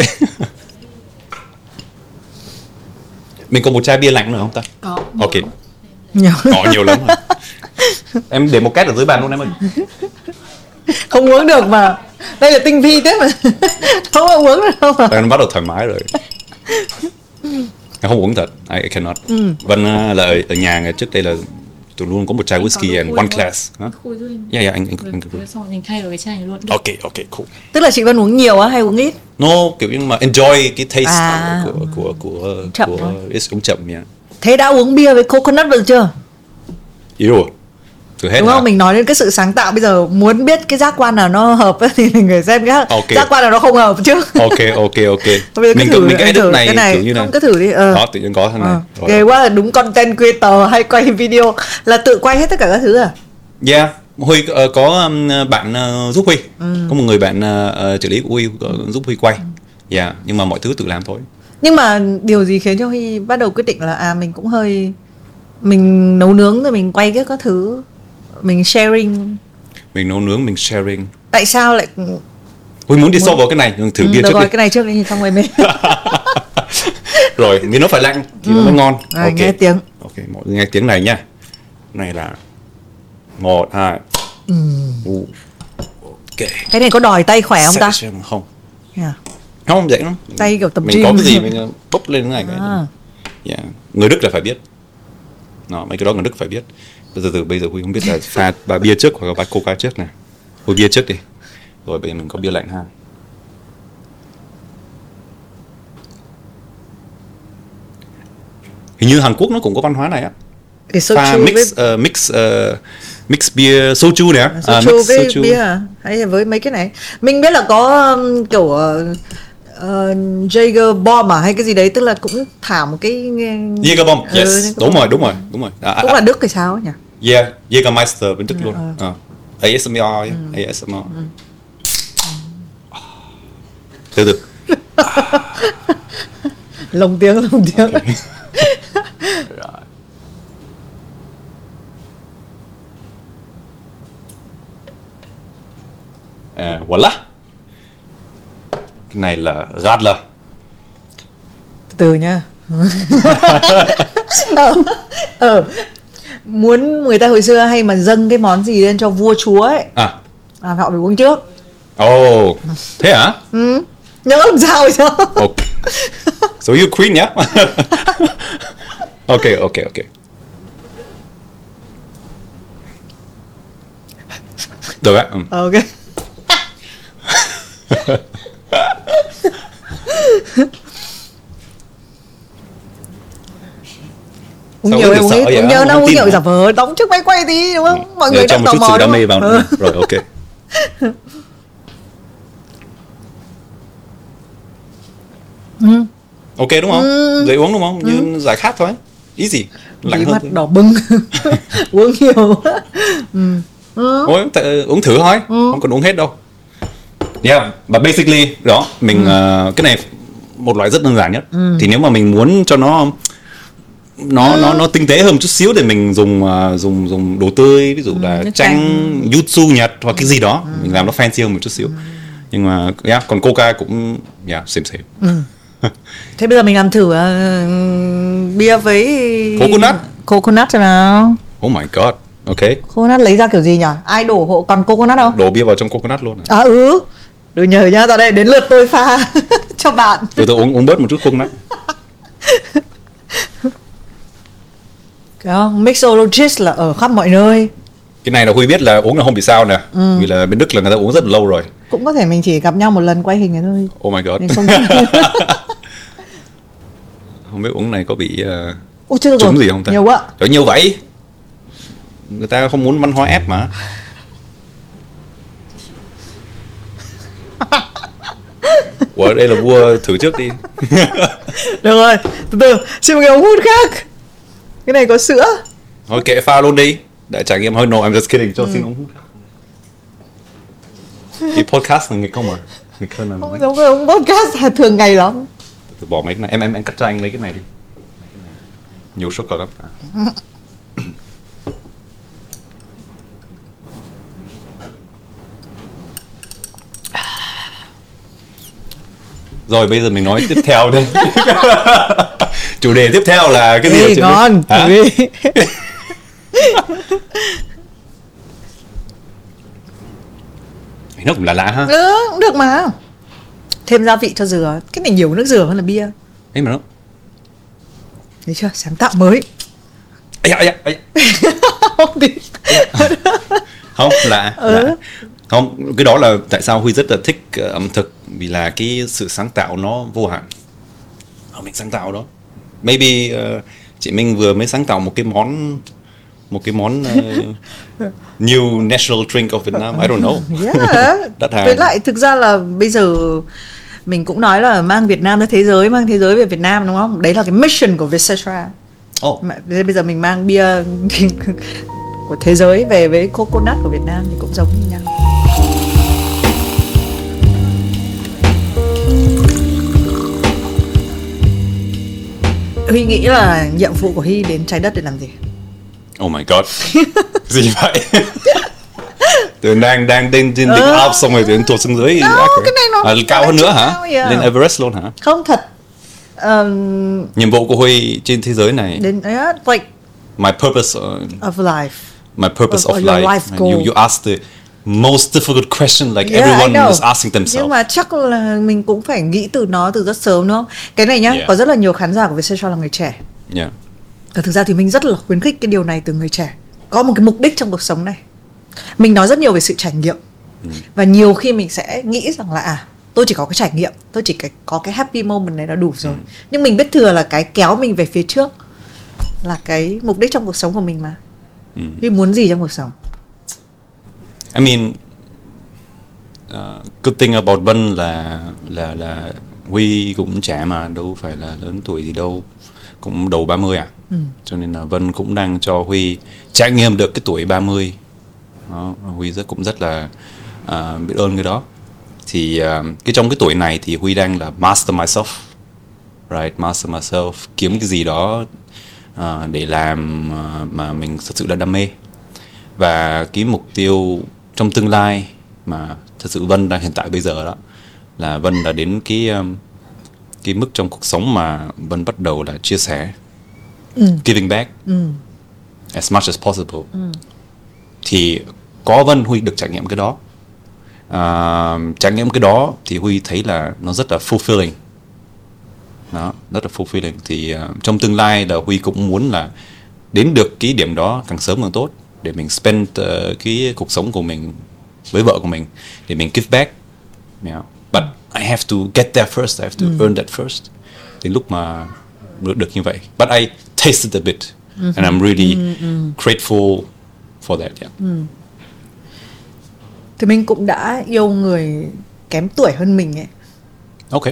Mình có một chai bia lạnh nữa không ta? Có. ok. nhiều. Có nhiều lắm rồi. [LAUGHS] em để một két ở dưới bàn luôn em ơi. Không uống được mà. Đây là tinh vi thế mà. Không uống được đâu mà. Nó bắt đầu thoải mái rồi. Em không uống thật. I, cannot. Vân uh, là ở, ở nhà trước đây là Tôi luôn có một chai whisky and one glass Hả? Yeah, yeah, anh, anh, Rồi, anh, anh, xong mình thay vào cái chai này luôn. Ok, ok, cool. Tức là chị Vân uống nhiều á hay uống ít? No, kiểu như mà enjoy cái taste À. của, của, của, Chậm của, uống chậm nha. Thế đã uống bia với coconut được chưa? Yêu Thử hết đúng hả? không mình nói đến cái sự sáng tạo bây giờ muốn biết cái giác quan nào nó hợp [LAUGHS] thì mình phải xem cái Ok. giác quan nào nó không hợp chứ Ok, ok, ok [LAUGHS] Bây giờ cứ Mình, thử mình cái thử này, cái này. kiểu như này Không, cứ thử đi, ờ. Đó, tự nhiên có thằng này Ờ, Rồi. ghê quá là đúng content creator hay quay video là tự quay hết tất cả các thứ à Yeah, Huy ờ, có um, bạn ờ, giúp Huy Ừ. Có một người bạn ờ, trợ lý của Huy ờ, giúp Huy quay Yeah, nhưng mà mọi thứ tự làm thôi nhưng mà điều gì khiến cho Huy bắt đầu quyết định là à mình cũng hơi mình nấu nướng rồi mình quay các các thứ mình sharing. Mình nấu nướng mình sharing. Tại sao lại Huy muốn đi sâu vào cái này nhưng thử Ừ, bia được trước rồi đi. cái này trước đi xong rồi mình [LAUGHS] rồi vì nó phải lạnh thì nó mới ngon. Ừ. Rồi, nghe tiếng. ok mọi người nghe tiếng này nha này là một hai. Ừ. Ok. Cái này có đòi tay khỏe không ta? xem không. Yeah. không dễ lắm. Tay kiểu tập mình gym. có cái gì mình bốc lên cái này À. yeah. người Đức là phải biết. Nó mấy cái đó người Đức phải biết từ từ, từ bây giờ Huy không biết là pha ba bia trước hoặc là ba coca trước này Huy bia trước đi. Rồi bây giờ mình có bia lạnh ha. Hình như Hàn Quốc nó cũng có văn hóa này á. Thì pha mix với ờ, mix ờ, mix bia soju này á À, soju mix với soju. bia à? hay là với mấy cái này? Mình biết là có um, kiểu uh, uh, Jager bomb à hay cái gì đấy tức là cũng thả một cái Jägerbomb, Ừ, yes, Jägerbomb. đúng rồi, đúng rồi, đúng rồi. À, cũng à, là Đức hay sao nhỉ Yeah, Jägermeister bên Đức luôn. ờ. Ờ. ASMR, yeah. ASMR. Từ từ. [LAUGHS] lồng tiếng lồng tiếng [LAUGHS] À, voila. Cái này là Radler. từ từ nhá [LAUGHS] ờ, ờ. muốn người ta hồi xưa hay mà dâng cái món gì lên cho vua chúa ấy À, à, họ phải uống trước oh, thế hả? ừ. nhớ làm sao vậy sao Oh. So you queen nhá? ok, ok, ok. Được á. Ừ. Ok [LAUGHS] [LAUGHS] uống Sao nhiều uống ít uống Không đâu uống nhiều giả vờ đóng trước máy quay tí đúng không mọi người đang tò mò đam mê vào Ừ. [LAUGHS] nữa. Rồi, ok. [LAUGHS] Ok đúng không? Dễ uống đúng không? Như giải khát thôi. Easy. Lạnh Tí hơn. mắt thôi. đỏ bừng uống nhiều ừ. Ừ. Ôi, tại- uống thử thôi, không cần uống hết đâu. Yeah, but basically đó, mình ờ, cái này một loại rất đơn giản nhất. Thì nếu mà mình muốn cho nó nó nó nó tinh tế hơn một chút xíu để mình dùng ờ, dùng dùng đồ tươi ví dụ là nước chanh yuzu nhật hoặc cái gì đó mình làm nó fancy hơn một chút xíu. Nhưng mà yeah, còn coca cũng yeah, same same. Thế bây giờ mình làm thử uh, bia với Coconut. coconut xem nào. Oh my god ok coconut lấy ra kiểu gì nhỉ? Ai đổ hộ còn coconut không? Đổ bia vào trong coconut luôn à. à ừ đừng nhờ nhá tại đây đến lượt tôi pha [LAUGHS] cho bạn. Từ từ uống uống bớt một chút coconut Cái không? Mixologist là ở khắp mọi nơi. Cái này là huy biết là uống là không bị sao nè vì là bên đức là người ta uống rất là lâu rồi. Cũng có thể mình chỉ gặp nhau một lần quay hình này thôi. Oh my god. Không [LAUGHS] không biết uống này có bị uh, Ôi chưa trúng rồi. gì không ta? Nhiều quá. Trời nhiều vậy. Người ta không muốn văn hóa ép mà Ủa đây là vua thử trước đi. [LAUGHS] Được rồi Từ từ Xin một cái ống hút khác. Cái này có sữa. Thôi kệ pha luôn đi. Để trải nghiệm hơi no I'm just kidding. Cho xin ống hút Cái podcast là nghịch không à Nghịch hơn là Không giống cái ống podcast thường ngày lắm. Từ bỏ mấy cái này. Em em em cắt cho anh lấy cái này đi. Nhiều sốt lắm. à. [LAUGHS] Rồi bây giờ mình nói tiếp theo đây [LAUGHS] Chủ đề tiếp theo là cái gì? Ê ngon? Hả? Nó cũng là lạ ha. Ừ cũng được mà. Thêm gia vị cho dừa. Cái này nhiều nước dừa hơn là bia. Ấy mà nó Thấy chưa? Sáng tạo mới. Da, da, ây da. [LAUGHS] Không đi không lạ, Ừ. lạ. Không cái đó là tại sao huy rất là thích ờ, ẩm thực vì là cái sự sáng tạo nó vô hạn Ờ, mình sáng tạo đó maybe ờ, chị Minh vừa mới sáng tạo một cái món một cái món ờ, [LAUGHS] new national drink of Việt Nam I don't know yeah. [LAUGHS] Đắt hàng. Với lại thực ra là bây giờ mình cũng nói là mang Việt Nam ra thế giới, mang thế giới về Việt Nam đúng không? Đấy là cái mission của Vietcetera. oh, Mà Bây giờ mình mang bia [LAUGHS] của thế giới về với coconut của Việt Nam thì cũng giống như nhau. Huy nghĩ là nhiệm vụ của Huy đến trái đất để làm gì? oh my god [LAUGHS] gì vậy [LAUGHS] từ đang đang lên trên đỉnh Ờ. Alps xong rồi từ tụt xuống dưới Đâu, ác cái này nó- à, cao hơn nữa hả yeah. lên Everest luôn hả Không thật. Um, nhiệm vụ của huy trên thế giới này đến yeah, like my purpose uh, of life. my purpose Of- of, life. life And you goal. you ask the most difficult question like Yeah, everyone is asking Nhưng themselves. mà chắc là mình cũng phải nghĩ từ nó từ rất sớm đúng không? Cái này nhá, Yeah. có rất là nhiều khán giả của Vietcetera là người trẻ. Yeah. và thực ra thì mình rất là khuyến khích cái điều này từ người trẻ có một cái mục đích trong cuộc sống này mình nói rất nhiều về sự trải nghiệm ừ. và nhiều khi mình sẽ nghĩ rằng là à tôi chỉ có cái trải nghiệm tôi chỉ cái, có cái happy moment này là đủ rồi ừ. nhưng mình biết thừa là cái kéo mình về phía trước là cái mục đích trong cuộc sống của mình mà vì muốn gì trong cuộc sống I mean uh, good thing about Vân là là là Huy cũng trẻ mà đâu phải là lớn tuổi gì đâu cũng đầu 30 à. Ừ. cho nên là Vân cũng đang cho Huy trải nghiệm được cái tuổi 30 đó, Huy rất cũng rất là uh, biết ơn cái đó. Thì uh, cái trong cái tuổi này thì Huy đang là master myself right? Master myself kiếm cái gì đó uh, để làm uh, mà mình thật sự là đam mê. Và cái mục tiêu trong tương lai mà thật sự Vân đang hiện tại bây giờ đó là Vân đã đến cái um, cái mức trong cuộc sống mà Vân bắt đầu là chia sẻ ừ. giving back ừ. as much as possible ừ. thì có Vân Huy được trải nghiệm cái đó à, trải nghiệm cái đó thì Huy thấy là nó rất là fulfilling đó rất là fulfilling thì uh, trong tương lai là Huy cũng muốn là đến được cái điểm đó càng sớm càng tốt để mình spend uh, cái cuộc sống của mình với vợ của mình để mình give back you know. but I have to get there first I have to mm. earn that first đến lúc mà được, được như vậy but I tasted a bit mm-hmm. and I'm really mm-hmm. grateful for that yeah. Mm. thì mình cũng đã yêu người kém tuổi hơn mình ấy ok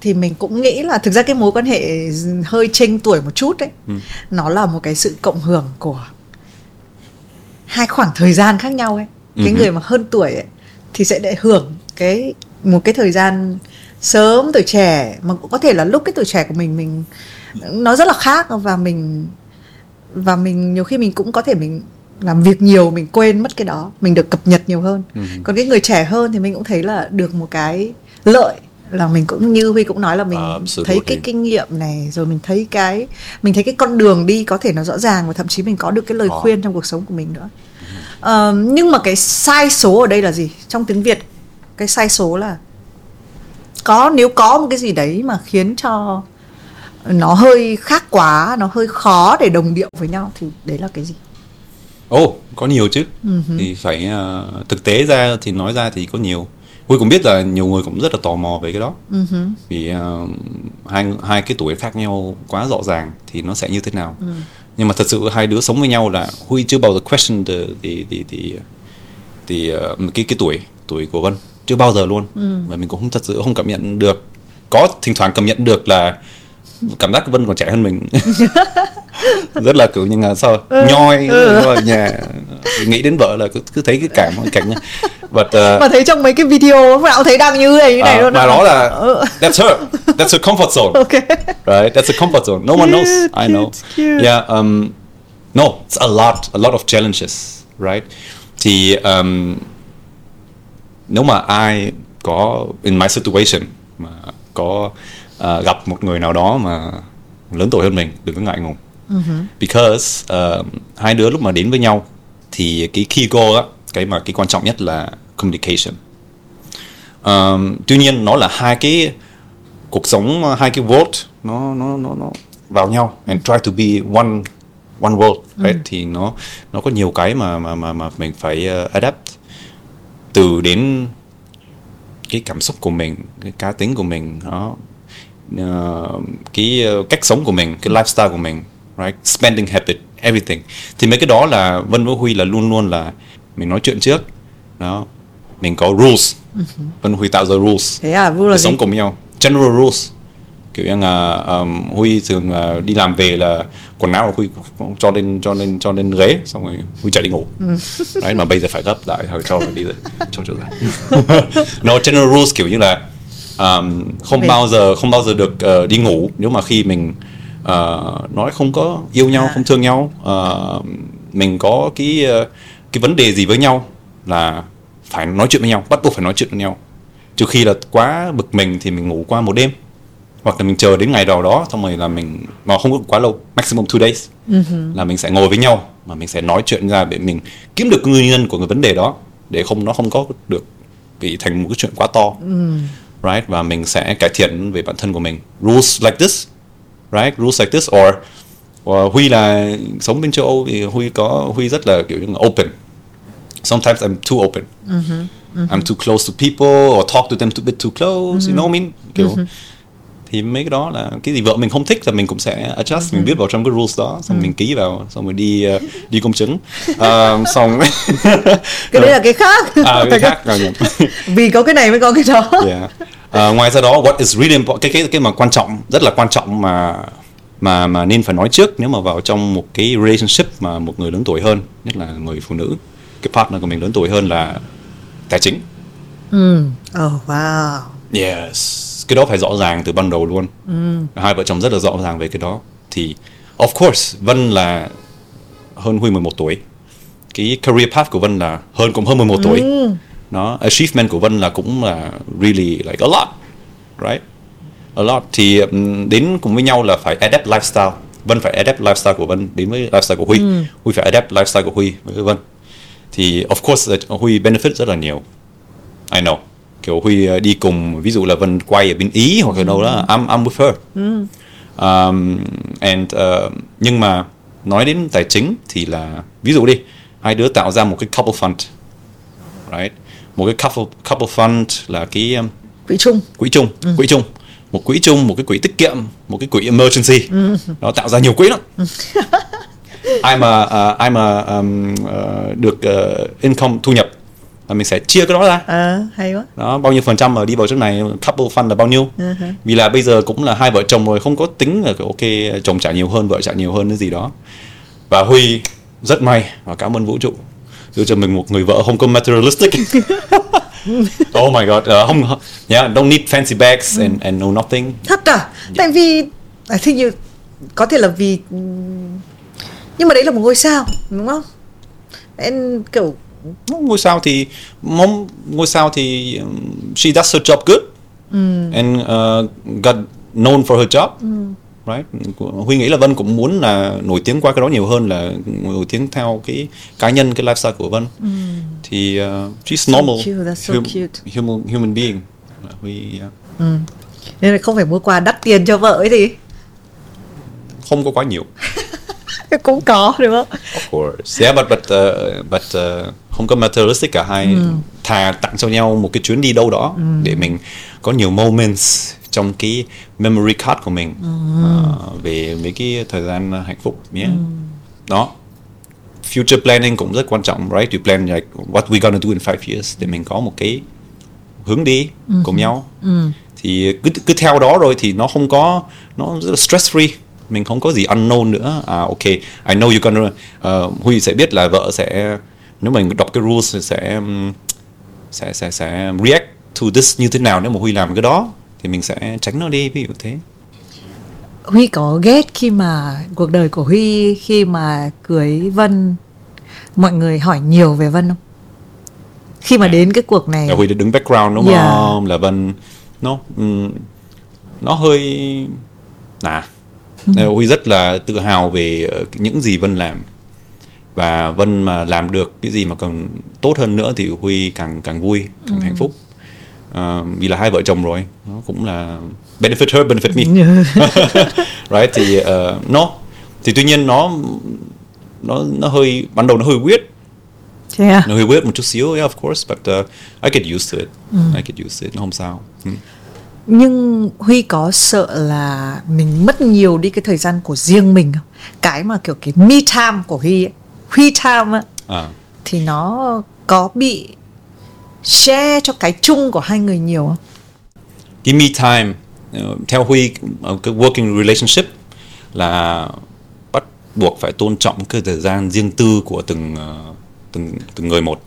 thì mình cũng nghĩ là thực ra cái mối quan hệ hơi chênh tuổi một chút ấy ừ. nó là một cái sự cộng hưởng của hai khoảng thời gian khác nhau ấy cái ừ. người mà hơn tuổi ấy thì sẽ để hưởng cái một cái thời gian sớm tuổi trẻ mà cũng có thể là lúc cái tuổi trẻ của mình mình nó rất là khác và mình và mình nhiều khi mình cũng có thể mình làm việc nhiều mình quên mất cái đó mình được cập nhật nhiều hơn ừ. còn cái người trẻ hơn thì mình cũng thấy là được một cái lợi là mình cũng như huy cũng nói là mình uh, thấy cái kinh nghiệm này rồi mình thấy cái mình thấy cái con đường đi có thể nó rõ ràng và thậm chí mình có được cái lời uh. khuyên trong cuộc sống của mình nữa. Uh, nhưng mà cái sai số ở đây là gì? Trong tiếng việt cái sai số là có nếu có một cái gì đấy mà khiến cho nó hơi khác quá nó hơi khó để đồng điệu với nhau thì đấy là cái gì? Ồ oh, có nhiều chứ. Uh-huh. thì phải uh, thực tế ra thì nói ra thì có nhiều Huy cũng biết là nhiều người cũng rất là tò mò về cái đó uh-huh. vì uh, hai hai cái tuổi khác nhau quá rõ ràng thì nó sẽ như thế nào uh-huh. nhưng mà thật sự hai đứa sống với nhau là Huy chưa bao giờ question the the the, the, the uh, cái cái tuổi tuổi của Vân chưa bao giờ luôn uh-huh. và mình cũng không thật sự không cảm nhận được có thỉnh thoảng cảm nhận được là cảm giác Vân còn trẻ hơn mình [LAUGHS] rất là kiểu như là sao ừ. nhoi ừ. ở nhà nghĩ đến vợ là cứ, cứ thấy cái cảm cảnh nha But, uh, mà thấy trong mấy cái video lúc nào thấy đang như này như này uh, luôn mà đó là ừ. that's her that's her comfort zone [LAUGHS] okay. right that's a comfort zone no one knows I know cute. yeah um, no it's a lot a lot of challenges right thì um, nếu mà ai có in my situation mà có uh, gặp một người nào đó mà lớn tuổi hơn mình đừng có ngại ngùng uh-huh. because uh, hai đứa lúc mà đến với nhau thì cái key goal á cái mà cái quan trọng nhất là communication um, tuy nhiên nó là hai cái cuộc sống hai cái world nó nó nó nó vào nhau and try to be one one world right? ừ. thì nó nó có nhiều cái mà mà mà mà mình phải uh, adapt từ đến cái cảm xúc của mình cái cá tính của mình nó uh, cái uh, cách sống của mình cái lifestyle của mình right? Spending habit everything. Thì mấy cái đó là Vân với Huy là luôn luôn là mình nói chuyện trước. Đó. Mình có rules. Uh-huh. Vân Huy tạo ra rules. Thế à rule là sống cùng nhau. General rules. Kiểu như là um, Huy thường uh, đi làm về là quần áo của Huy cho lên cho lên cho lên ghế xong rồi Huy chạy đi ngủ. Ừ. đấy mà bây giờ phải gấp lại thôi cho đi rồi cho trở lại [LAUGHS] no general rules kiểu như là um, không bao giờ không bao giờ được uh, đi ngủ nếu mà khi mình uh, nói không có yêu nhau à. không thương nhau uh, mình có cái uh, cái vấn đề gì với nhau là phải nói chuyện với nhau bắt buộc phải nói chuyện với nhau. Trừ khi là quá bực mình thì mình ngủ qua một đêm hoặc là mình chờ đến ngày đầu đó xong rồi là mình mà không có quá lâu maximum two days uh-huh. là mình sẽ ngồi với nhau mà mình sẽ nói chuyện ra để mình kiếm được nguyên nhân của cái vấn đề đó để không nó không có được bị thành một cái chuyện quá to. Uh-huh right? Và mình sẽ cải thiện về bản thân của mình. Rules like this right rules like this or Và Huy là sống bên châu Âu thì Huy có Huy rất là kiểu như là open. Sometimes I'm too open. I'm too close to people or talk to them too bit too close. You know what I mean? Kiểu thì mấy cái đó là cái gì vợ mình không thích là mình cũng sẽ adjust mình viết vào trong cái rules đó xong mình ký vào xong rồi đi ờ, đi công chứng Ờ, xong [LAUGHS] [LAUGHS] cái đấy là cái khác à cái khác [LAUGHS] vì có cái này mới có cái đó yeah. Ờ, ngoài ra đó what is really important cái cái cái mà quan trọng rất là quan trọng mà mà mà nên phải nói trước nếu mà vào trong một cái relationship mà một người lớn tuổi hơn nhất là người phụ nữ. Cái partner của mình lớn tuổi hơn là tài chính. Ừ. Oh wow. Yes. Cái đó phải rõ ràng từ ban đầu luôn. Hai vợ chồng rất là rõ ràng về cái đó. Thì of course Vân là hơn Huy 11 tuổi. Cái career path của Vân là hơn cũng hơn 11 tuổi nó achievement của Vân là cũng là really like a lot right? A lot. Thì đến cùng với nhau là phải adapt lifestyle. Vân phải adapt lifestyle của Vân đến với lifestyle của Huy. Huy phải adapt lifestyle của Huy với Vân. Thì of course là Huy benefit rất là nhiều. I know. Kiểu Huy uh, đi cùng ví dụ là Vân quay ở bên Ý hoặc ở đâu đó I'm, I'm with her. Um, and uh, nhưng mà nói đến tài chính thì là ví dụ đi hai đứa tạo ra một cái couple fund right một cái couple couple fund là cái um, quỹ chung. quỹ chung quỹ chung. Một quỹ chung một cái quỹ tiết kiệm một cái quỹ emergency. Nó tạo ra nhiều quỹ lắm. [LAUGHS] Ai mà uh, ai mà um, uh, được uh, income thu nhập là mình sẽ chia cái đó ra. À, hay quá. Đó bao nhiêu phần trăm mà đi vào chỗ này couple fund là bao nhiêu? Uh-huh. vì là bây giờ cũng là hai vợ chồng rồi không có tính là ok chồng trả nhiều hơn vợ trả nhiều hơn cái gì đó. Và huy rất may và cảm ơn vũ trụ đưa cho mình một người vợ không có materialistic. [LAUGHS] Oh my god uh, không yeah don't need fancy bags and and no nothing. Thật à? Tại vì I think you có thể là vì nhưng mà đấy là một ngôi sao đúng không? Em kiểu ngôi sao thì mong ngôi sao thì um, she does her job good. And uh, got known for her job right. Huy nghĩ là vân cũng muốn là nổi tiếng qua cái đó nhiều hơn là nổi tiếng theo cái cá nhân cái lifestyle của vân. Thì uh, she's normal cute, that's so cute. human human being. Huy uh, nên là không phải mua quà đắt tiền cho vợ ấy thì? Không có quá nhiều. [LAUGHS] Cũng có đúng không? Of course. Yeah but but uh, but uh, không có materialistic cả hai thà tặng cho nhau một cái chuyến đi đâu đó để mình có nhiều moments trong cái memory card của mình. Uh, về mấy cái thời gian hạnh phúc yeah. đó. Future planning cũng rất quan trọng right? You plan like what we gonna do in five years để mình có một cái hướng đi cùng nhau. Thì cứ cứ theo đó rồi thì nó không có nó rất là stress free. Mình không có gì unknown nữa. À ok I know you gonna uh, Huy sẽ biết là vợ sẽ nếu mình đọc cái rules thì sẽ um, sẽ sẽ sẽ react to this như thế nào nếu mà Huy làm cái đó thì mình sẽ tránh nó đi ví dụ thế. Huy có ghét khi mà cuộc đời của Huy khi mà cưới Vân? Mọi người hỏi nhiều về Vân không? Khi mà đến cái cuộc này. Là Huy đứng background đúng Yeah. không? Là Vân nó um, nó hơi nà. Nên Huy rất là tự hào về ờ, những gì Vân làm. Và Vân mà làm được cái gì mà còn tốt hơn nữa thì Huy càng càng vui càng hạnh phúc Ờ, vì là hai vợ chồng rồi nó cũng là benefit her benefit me [LAUGHS] [LAUGHS] right thì uh, nó thì tuy nhiên nó nó nó hơi ban đầu nó hơi weird Thế à? nó hơi weird một chút xíu yeah of course but uh, I get used to it I get used to it nó không sao ừ. Nhưng Huy có sợ là mình mất nhiều đi cái thời gian của riêng mình không? Cái mà kiểu cái me time của Huy ấy, Huy time à. thì nó có bị share cho cái chung của hai người nhiều không? cái me time uh, theo Huy uh, cái working relationship là bắt buộc phải tôn trọng cái thời gian riêng tư của từng uh, từng từng người một.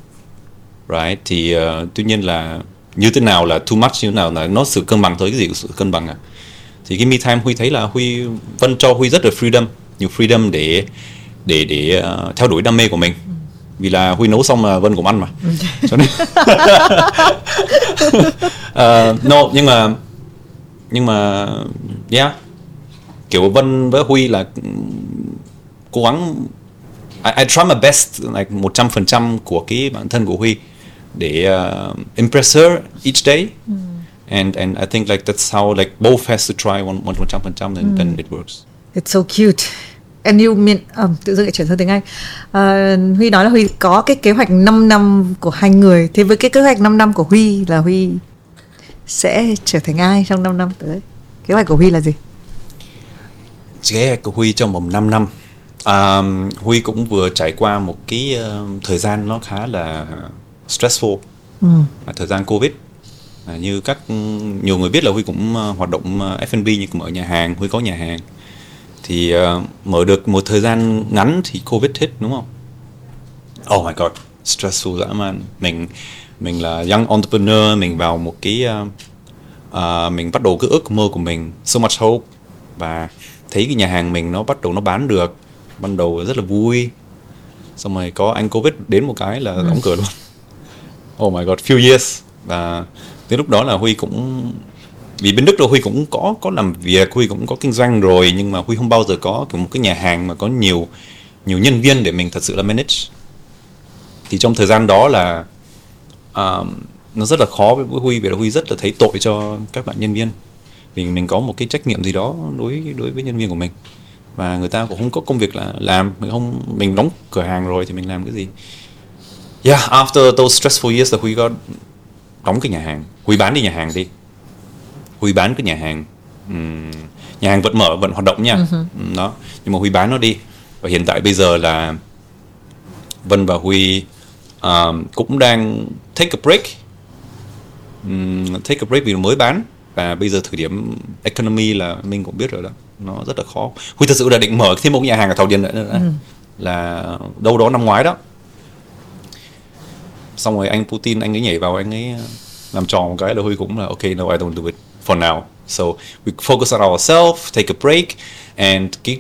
Right? Thì uh, tuy nhiên là như thế nào là too much như thế nào là nó sự cân bằng thôi cái gì sự cân bằng à? Thì cái me time Huy thấy là Huy Vân cho Huy rất là freedom nhiều freedom để để để uh, theo đuổi đam mê của mình vì là Huy nấu xong là Vân cũng ăn mà. [LAUGHS] Cho nên [LAUGHS] Ờ, no nhưng mà nhưng mà yeah. Kiểu Vân với Huy là cố gắng I, I try my best like một trăm phần trăm của cái bản thân của Huy để uh, impress her each day. And and I think like that's how like both has to try one one trăm phần trăm then then it works. It's so cute and you mean à, tự dưng lại chuyển sang tiếng Anh. À, Huy nói là Huy có cái kế hoạch 5 năm của hai người. Thế với cái kế hoạch 5 năm của Huy là Huy sẽ trở thành ai trong 5 năm tới? Kế hoạch của Huy là gì? Kế hoạch của Huy trong vòng 5 năm. À, Huy cũng vừa trải qua một cái uh, thời gian nó khá là stressful. Ừ. thời gian Covid. À, như các nhiều người biết là Huy cũng hoạt động F&B như mở nhà hàng Huy có nhà hàng thì uh, mở được một thời gian ngắn thì Covid hit đúng không? Oh my god, stressful dã man. Mình mình là young entrepreneur, mình vào một cái uh, uh, mình bắt đầu cái ước mơ của mình, so much hope và thấy cái nhà hàng mình nó bắt đầu nó bán được, ban đầu rất là vui. Xong rồi có anh Covid đến một cái là đóng cửa luôn. Oh my god, few years và đến lúc đó là Huy cũng vì bên Đức rồi Huy cũng có có làm việc Huy cũng có kinh doanh rồi nhưng mà Huy không bao giờ có kiểu một cái nhà hàng mà có nhiều nhiều nhân viên để mình thật sự là manage. Thì trong thời gian đó là uh, nó rất là khó với Huy vì là Huy rất là thấy tội cho các bạn nhân viên. Vì mình có một cái trách nhiệm gì đó đối đối với nhân viên của mình. Và người ta cũng không có công việc là làm mình không mình đóng cửa hàng rồi thì mình làm cái gì. Yeah after those stressful years là Huy có đóng cái nhà hàng. Huy bán đi nhà hàng đi. Huy bán cái nhà hàng. Um, nhà hàng vẫn mở vẫn hoạt động nha. Uh-huh. đó. Nhưng mà Huy bán nó đi. Và hiện tại bây giờ là Vân và Huy um, cũng đang take a break. Um, take a break vì mới bán. Và bây giờ thời điểm economy là mình cũng biết rồi đó. Nó rất là khó. Huy thật sự là định mở thêm một nhà hàng ở Thảo Điền nữa, nữa uh-huh. là đâu đó năm ngoái đó. Xong rồi anh Putin anh ấy nhảy vào anh ấy làm tròn một cái là Huy cũng là ok no I don't do it for now. So we focus on ourselves, take a break and cái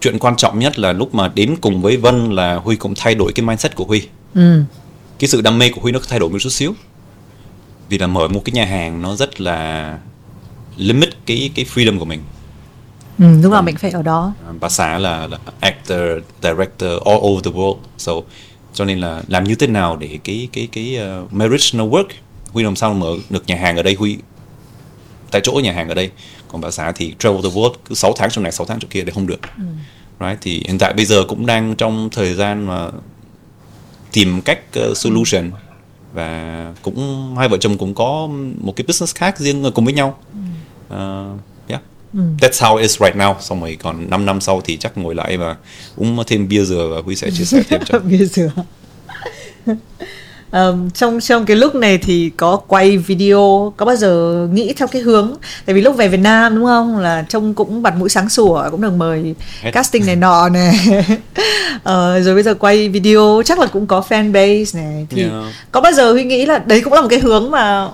chuyện quan trọng nhất là lúc mà đến cùng với Vân là Huy cũng thay đổi cái mindset của Huy. Ừ. Cái sự đam mê của Huy nó thay đổi một chút xíu. Vì là mở một cái nhà hàng nó rất là limit cái cái freedom của mình. Ừ, lúc nào mình phải ở đó. Bà xã là, là actor, director all over the world. So cho nên là làm như thế nào để cái cái cái uh, marriage nó work Huy làm sao mở được nhà hàng ở đây Huy tại chỗ nhà hàng ở đây. Còn bà xã thì travel the world cứ 6 tháng trong này 6 tháng chỗ kia để không được. Ừ. right thì hiện tại bây giờ cũng đang trong thời gian mà tìm cách uh, solution. Và cũng hai vợ chồng cũng có một cái business khác riêng cùng với nhau. Uh, yeah. Ừ. that's how it is right now. Xong rồi còn 5 năm sau thì chắc ngồi lại và uống thêm bia dừa và Huy sẽ chia sẻ [LAUGHS] thêm cho. Bia dừa um, trong trong cái lúc này thì có quay video có bao giờ nghĩ theo cái hướng tại vì lúc về Việt Nam đúng không là trông cũng bật mũi sáng sủa cũng được mời Hết. casting này nọ này uh, [LAUGHS] rồi bây giờ quay video chắc là cũng có fan base này thì yeah. có bao giờ huy nghĩ là đấy cũng là một cái hướng mà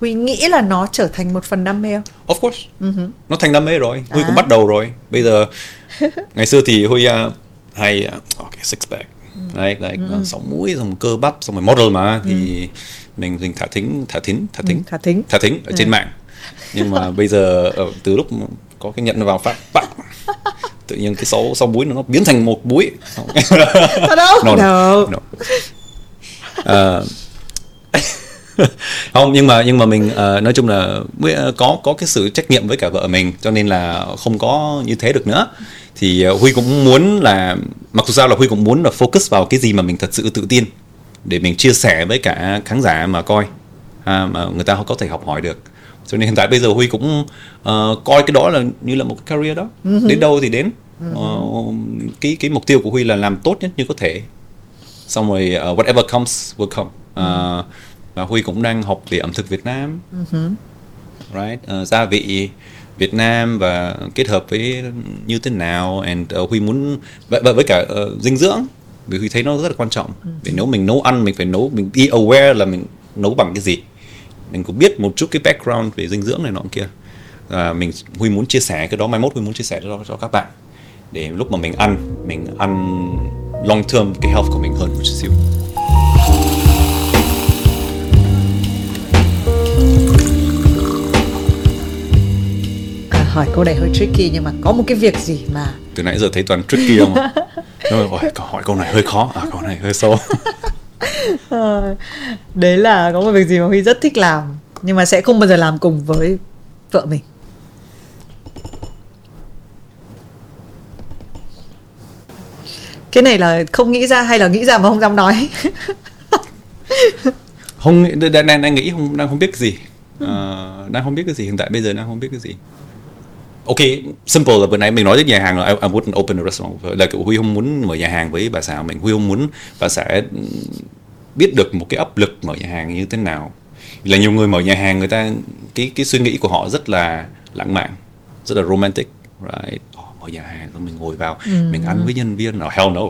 huy nghĩ là nó trở thành một phần đam mê không? Of course, uh-huh. nó thành đam mê rồi. Huy à. cũng bắt đầu rồi. Bây giờ ngày xưa thì Huy uh, hay uh, okay, six pack đấy đấy ừ. sống mũi xong cơ bắp xong rồi model mà ừ. thì mình mình thả thính thả thính thả thính ừ, thả thính thả thính ở ừ. trên mạng nhưng mà bây giờ ở từ lúc có cái nhận vào phát bắt tự nhiên cái sáu sáu búi nó biến thành một búi đâu no, no. no. Uh, không nhưng mà nhưng mà mình uh, nói chung là có có cái sự trách nhiệm với cả vợ mình cho nên là không có như thế được nữa thì uh, huy cũng muốn là mặc dù sao là huy cũng muốn là focus vào cái gì mà mình thật sự tự tin để mình chia sẻ với cả khán giả mà coi à, mà người ta có thể học hỏi được. Cho nên hiện tại bây giờ huy cũng uh, coi cái đó là như là một cái career đó. Uh-huh. đến đâu thì đến. Uh, cái cái mục tiêu của huy là làm tốt nhất như có thể. Xong rồi uh, whatever comes will come. Uh, và huy cũng đang học về ẩm thực việt nam. Uh-huh. right uh, gia vị Việt Nam và kết hợp với như thế nào and uh, Huy muốn và với cả uh, dinh dưỡng vì Huy thấy nó rất là quan trọng. Ừ. vì nếu mình nấu ăn mình phải nấu mình be aware là mình nấu bằng cái gì. Mình cũng biết một chút cái background về dinh dưỡng này nọ kia. À, mình Huy muốn chia sẻ cái đó mai mốt Huy muốn chia sẻ cho, cho các bạn. Để lúc mà mình ăn mình ăn long term cái health của mình hơn một chút xíu hỏi câu này hơi tricky nhưng mà có một cái việc gì mà từ nãy giờ thấy toàn tricky không rồi [LAUGHS] hỏi câu này hơi khó. À câu này hơi sâu. [LAUGHS] Ờ, đấy là có một việc gì mà huy rất thích làm nhưng mà sẽ không bao giờ làm cùng với vợ mình. Cái này là không nghĩ ra hay là nghĩ ra mà không dám nói? [LAUGHS] Không nghĩ- đang đang, đang nghĩ không đang không biết cái gì. Ờ, đang không biết cái gì hiện tại bây giờ đang không biết cái gì ok simple là vừa nãy mình nói đến nhà hàng là I, I wouldn't open a restaurant là kiểu huy không muốn mở nhà hàng với bà xã mình. Huy không muốn bà xã biết được một cái áp lực mở nhà hàng như thế nào. Là nhiều người mở nhà hàng người ta cái cái suy nghĩ của họ rất là lãng mạn rất là romantic. Right. Oh, mở nhà hàng rồi mình ngồi vào mình ăn với nhân viên. Nào hell no.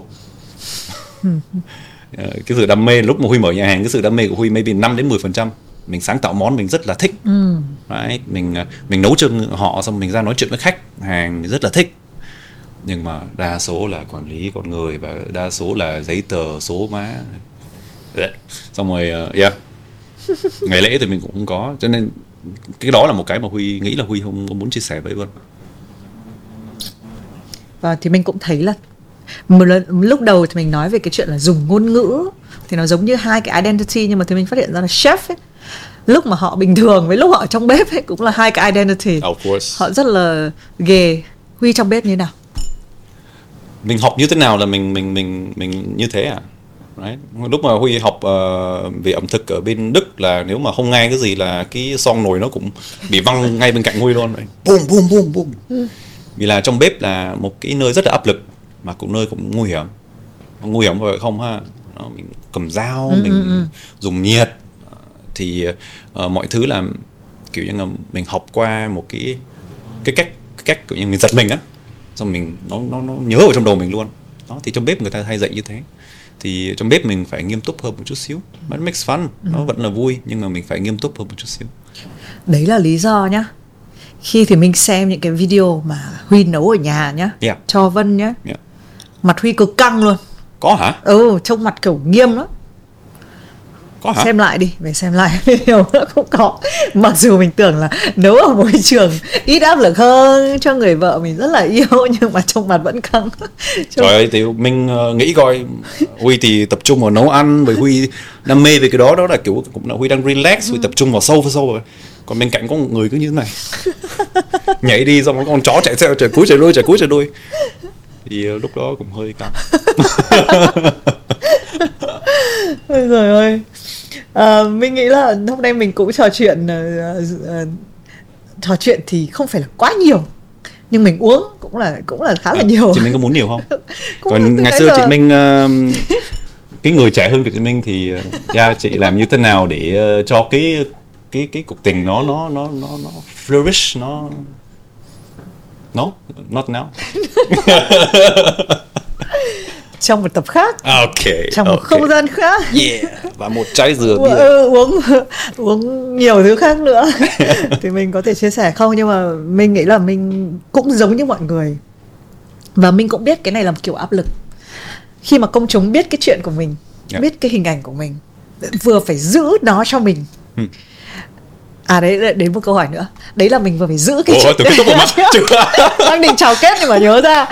[LAUGHS] Ờ, cái sự đam mê lúc mà Huy mở nhà hàng cái sự đam mê của Huy maybe 5 đến 10 phần trăm mình sáng tạo món mình rất là thích. Right? mình ờ, mình nấu cho họ xong mình ra nói chuyện với khách hàng rất là thích. Nhưng mà đa số là quản lý con người và đa số là giấy tờ số má. Đấy. xong rồi ờ, yeah. [LAUGHS] Ngày lễ thì mình cũng không có cho nên cái đó là một cái mà Huy nghĩ là Huy không, không muốn chia sẻ với Vân. Và thì mình cũng thấy là một lần, lúc đầu thì mình nói về cái chuyện là dùng ngôn ngữ thì nó giống như hai cái identity nhưng mà thì mình phát hiện ra là chef ấy lúc mà họ bình thường với lúc họ ở trong bếp ấy cũng là hai cái identity. Of course. Họ rất là ghê. Huy trong bếp như thế nào? Mình học như thế nào là mình mình mình mình như thế à? Right. lúc mà huy học ờ, về ẩm thực ở bên đức là nếu mà không nghe cái gì là cái son nồi nó cũng bị văng [LAUGHS] ngay bên cạnh huy luôn. Right. boom boom boom boom vì là trong bếp là một cái nơi rất là áp lực mà cũng nơi cũng nguy hiểm. Nguy hiểm vậy không ha mình cầm dao mình dùng nhiệt. Ờ, thì ờ, mọi thứ là kiểu như là mình học qua một cái cái cách cái cách kiểu như mình giật mình á. Xong mình nó nó nó nhớ ở trong đầu mình luôn. Đó thì trong bếp người ta hay dạy như thế. Thì trong bếp mình phải nghiêm túc hơn một chút xíu. It makes fun. Nó vẫn là vui nhưng mà mình phải nghiêm túc hơn một chút xíu. Đấy là lý do nhá. Khi thì mình xem những cái video mà huy nấu ở nhà nhá. Yeah. cho vân nhá. Yeah. mặt huy cực căng luôn có hả? Ừ trông mặt kiểu nghiêm lắm. Có hả? Xem lại đi về xem lại. [LAUGHS] Video nó cũng có. Mặc dù mình tưởng là nấu ở môi trường ít áp lực hơn cho người vợ mình rất là yêu [LAUGHS] nhưng mà trong mặt vẫn căng. Trông- [LAUGHS] trời ơi thì mình ờ, nghĩ coi. Huy thì tập trung vào nấu ăn với huy đam mê về cái đó. Đó là kiểu cũng là huy đang relax huy tập trung vào sâu vào sâu rồi. Còn bên cạnh có một người cứ như thế này. Nhảy đi xong có con chó chạy theo chạy cuối chạy đuôi chạy cuối chạy đuôi thì ờ, lúc đó cũng hơi căng. [LAUGHS] Ôi trời ơi. À, Mình nghĩ là hôm nay mình cũng trò chuyện ờ, ờ, Trò chuyện thì không phải là quá nhiều Nhưng mình uống cũng là cũng là khá là nhiều. chị Minh có muốn nhiều không? [LAUGHS] Còn ngày xưa giờ- chị Minh ờ, [LAUGHS] cái người trẻ hơn chị Minh thì ờ, yeah, chị làm như thế nào để ờ, cho cái cái cái cuộc tình nó nó nó nó nó flourish nó no not now. [LAUGHS] Trong một tập khác. Ok Trong một ok. không gian khác. Yeah và một chai dừa bia. ừ, uống uống nhiều thứ khác nữa. [LAUGHS] Thì mình có thể chia sẻ không? Nhưng mà mình nghĩ là mình cũng giống như mọi người. Và mình cũng biết cái này là một kiểu áp lực. Khi mà công chúng biết cái chuyện của mình Dạ. biết cái hình ảnh của mình vừa phải giữ nó cho mình. Ừ. à đấy đến một câu hỏi nữa. Đấy là mình vừa phải giữ cái ủa chuyện [LAUGHS] [LAUGHS] đang định chào kết nhưng mà nhớ ra.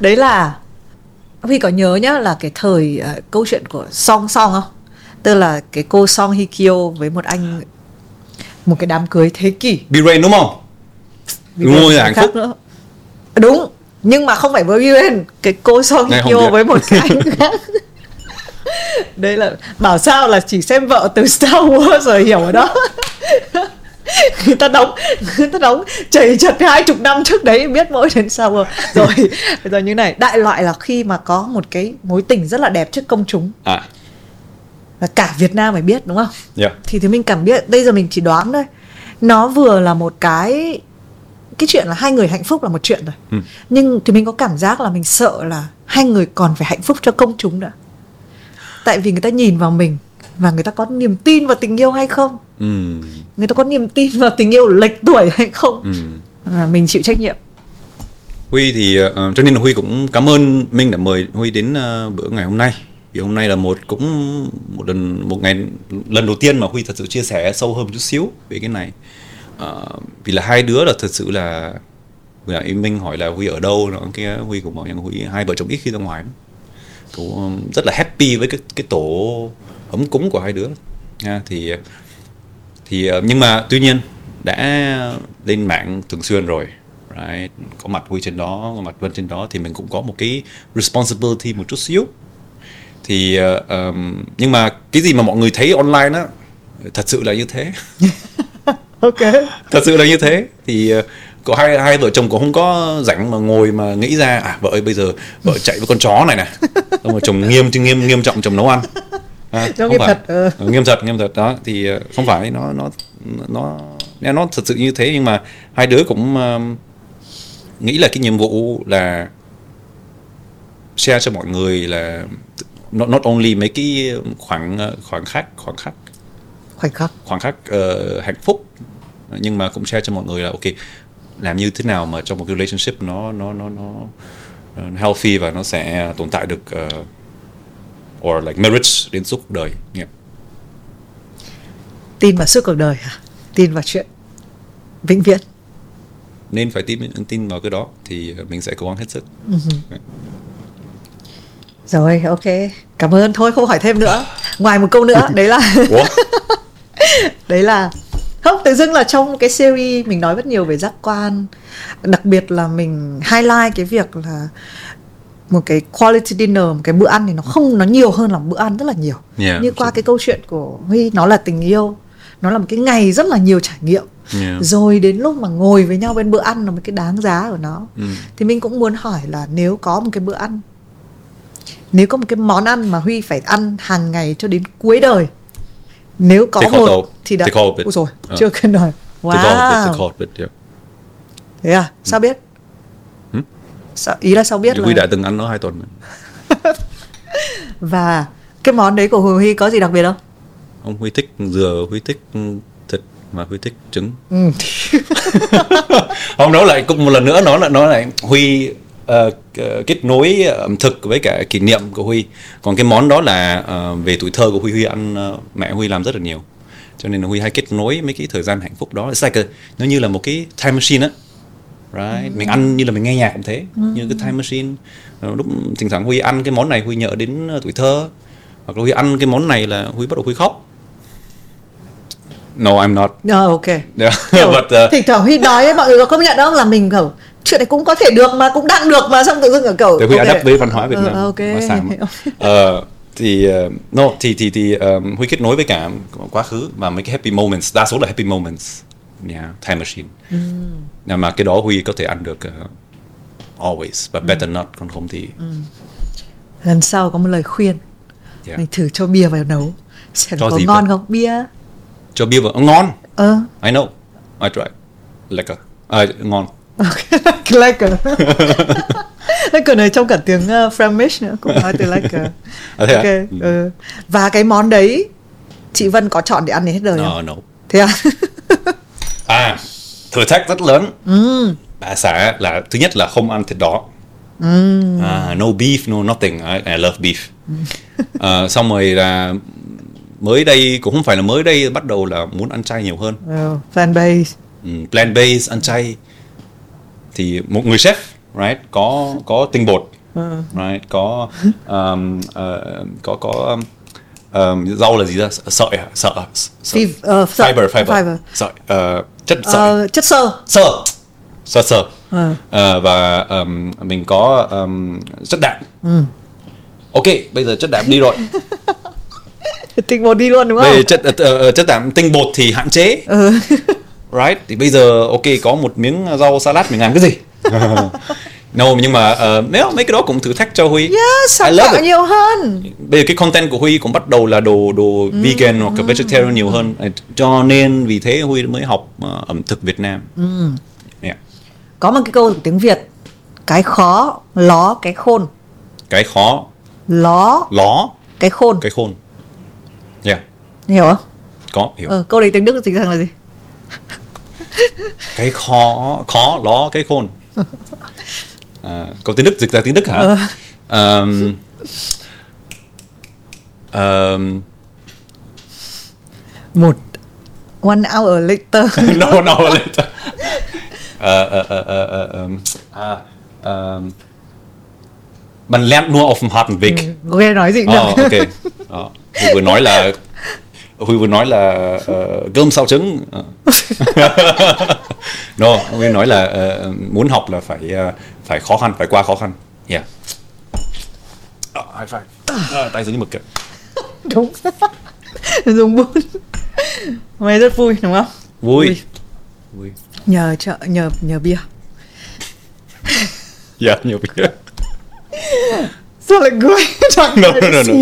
Đấy là Huy có nhớ nhá là cái thời ờ, câu chuyện của Song Song không? Tức là cái cô Song Hye Kyo với một anh một cái đám cưới thế kỷ. Birain đúng không? Đúng rồi, hạnh phúc. nữa. đúng nhưng mà không phải với Viren cái cô Song Này, Hye không Kyo biết. với một cái anh khác. [LAUGHS] Đây là bảo sao là chỉ xem vợ từ Star Wars rồi hiểu ở đó người [LAUGHS] ta đóng người [LAUGHS] ta đóng chảy chật hai chục năm trước đấy biết mỗi đến Wars rồi. [LAUGHS] Bây giờ như này đại loại là khi mà có một cái mối tình rất là đẹp trước công chúng. À. Và cả Việt Nam phải biết đúng không? Yeah thì thì mình cảm biết bây giờ mình chỉ đoán thôi. Nó vừa là một cái cái chuyện là hai người hạnh phúc là một chuyện rồi. Ừ. nhưng thì mình có cảm giác là mình sợ là hai người còn phải hạnh phúc cho công chúng nữa. Tại vì người ta nhìn vào mình và người ta có niềm tin vào tình yêu hay không? Ừ. Người ta có niềm tin vào tình yêu lệch tuổi hay không? Ừ. À, mình chịu trách nhiệm. Huy thì ờ, cho nên là Huy cũng cảm ơn Minh đã mời Huy đến ờ, bữa ngày hôm nay. Vì hôm nay là một cũng một lần một ngày lần đầu tiên mà Huy thật sự chia sẻ sâu hơn một chút xíu về cái này. Ờ, vì là hai đứa là thật sự là là Minh hỏi là Huy ở đâu nó kia Huy cũng bảo rằng Huy hai vợ chồng ít khi ra ngoài cũng rất là happy với cái cái tổ ấm cúng của hai đứa. Nha thì thì ờ, nhưng mà tuy nhiên đã lên mạng thường xuyên rồi right? Có mặt Huy trên đó có mặt Vân trên đó thì mình cũng có một cái responsibility một chút xíu. Thì uh, um, nhưng mà cái gì mà mọi người thấy online á thật sự là như thế. [LAUGHS] Ok. Thật sự là như thế. Thì uh, có hai hai vợ chồng cũng không có rảnh mà ngồi mà nghĩ ra à vợ ơi bây giờ vợ chạy với con chó này nè. Xong rồi chồng nghiêm nghiêm nghiêm trọng chồng nấu ăn à, không nghiêm phải. thật ừ. nghiêm thật nghiêm thật. Đó thì uh, không phải nó nó nó nó thật sự như thế. Nhưng mà hai đứa cũng uh, nghĩ là cái nhiệm vụ là share cho mọi người là not, not only mấy cái khoảng khoảng khắc khoảng khắc. Khoảnh khắc. Khoảnh khắc uh, hạnh phúc. Nhưng mà cũng share cho mọi người là ok làm như thế nào mà trong một cái relationship nó nó nó nó healthy và nó sẽ tồn tại được uh, or like marriage đến suốt cuộc đời yeah. tin vào suốt cuộc đời hả? Tin vào chuyện vĩnh viễn. Nên phải tin tin vào cái đó thì mình sẽ cố gắng hết sức. Uh-huh. rồi ok. Cảm ơn. Thôi không hỏi thêm nữa. Ngoài một câu nữa [LAUGHS] đấy là [LAUGHS] đấy là không tự dưng là trong cái series mình nói rất nhiều về giác quan đặc biệt là mình highlight cái việc là một cái quality dinner một cái bữa ăn thì nó không nó nhiều hơn là một bữa ăn rất là nhiều yeah, như qua cái câu chuyện của huy nó là tình yêu nó là một cái ngày rất là nhiều trải nghiệm yeah. rồi đến lúc mà ngồi với nhau bên bữa ăn là một cái đáng giá của nó mm. thì mình cũng muốn hỏi là nếu có một cái bữa ăn nếu có một cái món ăn mà huy phải ăn hàng ngày cho đến cuối đời nếu có một thì đã Ôi rồi uh. chưa cần nói wow yeah. thế à sao biết hmm? Sao, ý là sao biết Huy là... đã từng ăn nó hai tuần [LAUGHS] và cái món đấy của Huy có gì đặc biệt không? Ông Huy thích dừa Huy thích thịt mà Huy thích trứng. Ừ. [LAUGHS] không đó lại cũng một lần nữa nó là nó lại Huy uh, kết nối ẩm thực với cả kỷ niệm của Huy. Còn cái món đó là uh, về tuổi thơ của Huy Huy ăn uh, mẹ Huy làm rất là nhiều. Cho nên là Huy hay kết nối mấy cái thời gian hạnh phúc đó. It's like a, nó như là một cái time machine á right ừ. mình ăn như là mình nghe nhạc cũng thế ừ. như cái time machine lúc thỉnh thoảng Huy ăn cái món này Huy nhớ đến tuổi thơ hoặc là Huy ăn cái món này là Huy bắt đầu Huy khóc No, I'm not. No, ok. [LAUGHS] Yeah. But, uh, thỉnh thoảng Huy nói mọi người có công nhận không là mình kiểu chuyện này cũng có thể được mà cũng đang được mà xong tự dưng ở cầu để huy okay. adapt với văn hóa Việt Nam uh, ok uh, [LAUGHS] thì uh, no thì thì thì um, huy kết nối với cả quá khứ và mấy cái happy moments đa số là happy moments yeah, time machine mm. mà cái đó huy có thể ăn được uh, always but better mm. not còn không thì mm. lần sau có một lời khuyên yeah. mình thử cho bia vào nấu xem có ngon vậy? không bia cho bia vào ngon uh. I know I try lekker à, ngon [LAUGHS] Lecker Lecker [LAUGHS] này trong cả tiếng uh, Flemish nữa cũng nói từ Lecker à, ok à? ừ. và cái món đấy chị Vân có chọn để ăn đến hết đời no, không? No. Thế à? [LAUGHS] à, thử thách rất lớn. Ừ. Bà xã là thứ nhất là không ăn thịt đỏ. Ừ. À, no beef, no nothing. I, I love beef. à, xong rồi là mới đây cũng không phải là mới đây bắt đầu là muốn ăn chay nhiều hơn. Oh, plant based. Ừ, plant based ăn chay thì một người chef right có có tinh bột ừ. right có um, uh, có có um, rau là gì ra sợi à? sợi. Fiv, uh, sợi. fiber fiber, fiber. sợi uh, chất sợi uh, chất sơ sơ sơ sơ ừ. uh, và um, mình có um, chất đạm ừ. ok bây giờ chất đạm đi rồi [LAUGHS] tinh bột đi luôn đúng không? Về chất uh, chất đạm tinh bột thì hạn chế. Ừ right thì bây giờ ok có một miếng rau salad mình làm cái gì [LAUGHS] no nhưng mà uh, nếu mấy cái đó cũng thử thách cho huy. Yeah, sáng tạo nhiều hơn. Bây giờ cái content của huy cũng bắt đầu là đồ đồ mm, vegan hoặc mm, vegetarian nhiều hơn. Cho nên vì thế huy mới học uh, ẩm thực việt nam. Mm. yeah. có một cái câu tiếng việt cái khó ló cái khôn. Cái khó. Ló. Ló. Cái khôn. Cái khôn. Yeah. Hiểu không? Có hiểu. Ờ, câu đấy tiếng đức dịch rằng là gì? Cái khó khó đó cái khôn [LAUGHS] à, câu tiếng đức dịch ra tiếng đức hả? Um, um, một one hour later. [LAUGHS] No one hour later. Uh, uh, uh, uh, um, uh, um, man lernt nur auf dem harten Weg. Ừ, nghe nói gì oh, ok. Oh, vừa nói là Huy vừa nói là uh, cơm sao trứng. Ờ. [LAUGHS] no Huy nói là ờ, muốn học là phải ờ, phải khó khăn phải qua khó khăn. Yeah. Ờ, high five. Ờ, tay dính mực kìa. [LAUGHS] Đúng. [LAUGHS] Dùng bún hôm nay rất vui đúng không? Vui. Vui. Nhờ chợ nhờ nhờ bia. Dạ nhiều bia. Sao lại cười? Chẳng No, no, no, no.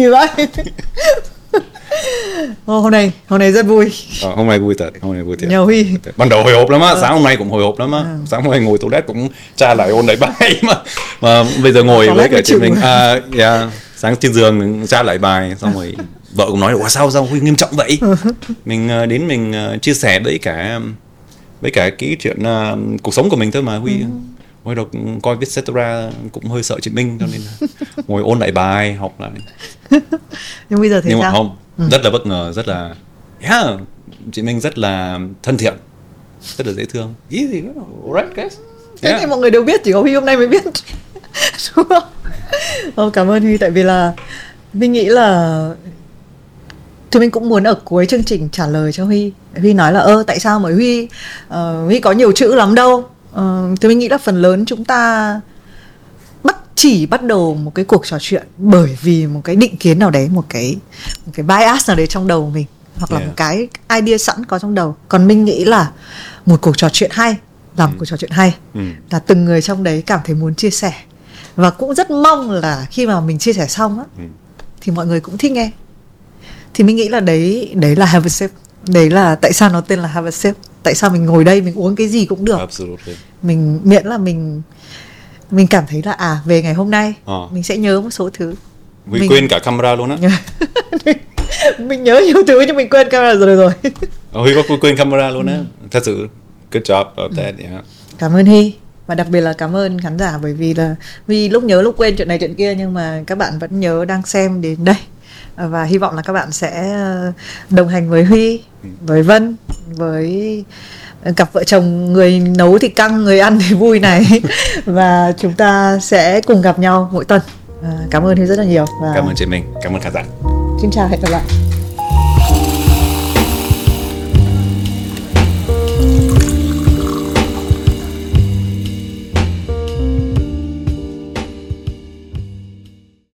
Ô, hôm nay hôm nay rất vui. Ờ, hôm nay vui thật hôm nay vui thiệt. Nhờ huy. Ban đầu hồi hộp lắm á sáng hôm nay cũng hồi hộp lắm á. Sáng hôm nay ngồi toilet cũng tra lại ôn lại bài [LAUGHS] mà mà bây giờ ngồi với cả chị mình à, yeah, sáng trên giường tra lại bài xong rồi vợ cũng nói là "Ủa, sao sao huy nghiêm trọng vậy? [LAUGHS] Mình ờ, đến mình chia sẻ với cả với cả cái chuyện ờ, cuộc sống của mình thôi mà huy. Hồi đầu coi Vietcetera cũng hơi sợ chị Minh cho nên ngồi ôn lại bài học lại. [LAUGHS] Nhưng bây giờ thì nhưng mà sao không rất là bất ngờ rất là yeah, chị Minh rất là thân thiện rất là dễ thương. Easy alright guys. Thế yeah. thì mọi người đều biết chỉ có huy hôm nay mới biết. [LAUGHS] Đúng không? Ô, cảm ơn huy tại vì là mình nghĩ là thì mình cũng muốn ở cuối chương trình trả lời cho huy. Huy nói là ơ tại sao mà huy ờ, huy có nhiều chữ lắm đâu? Ờ, thì mình nghĩ là phần lớn chúng ta chỉ bắt đầu một cái cuộc trò chuyện bởi vì một cái định kiến nào đấy một cái một cái bias nào đấy trong đầu mình hoặc là Yeah. một cái idea sẵn có trong đầu. Còn mình nghĩ là một cuộc trò chuyện hay là một cuộc trò chuyện hay Ừ. là từng người trong đấy cảm thấy muốn chia sẻ. Và cũng rất mong là khi mà mình chia sẻ xong á Ừ. thì mọi người cũng thích nghe. Thì mình nghĩ là đấy đấy là have a sip. Đấy là tại sao nó tên là have a sip? Tại sao mình ngồi đây mình uống cái gì cũng được? Absolutely. Mình miễn là mình mình cảm thấy là à về ngày hôm nay Ờ. mình sẽ nhớ một số thứ. Huy Mình- quên cả camera luôn á. [LAUGHS] Mình nhớ nhiều thứ nhưng mình quên camera rồi rồi Ờ, Huy có quên camera luôn Ừ. á. Thật sự good job of that yeah. cảm ơn Hy và đặc biệt là cảm ơn khán giả bởi vì là vì lúc nhớ lúc quên chuyện này chuyện kia nhưng mà các bạn vẫn nhớ đang xem đến đây. Và hy vọng là các bạn sẽ ờ, đồng hành với Huy với Vân với cặp vợ chồng người nấu thì căng người ăn thì vui này. [LAUGHS] Và chúng ta sẽ cùng gặp nhau mỗi tuần. À, cảm ơn Huy rất là nhiều và cảm ơn chị Minh cảm ơn khán giả. Xin chào hẹn gặp lại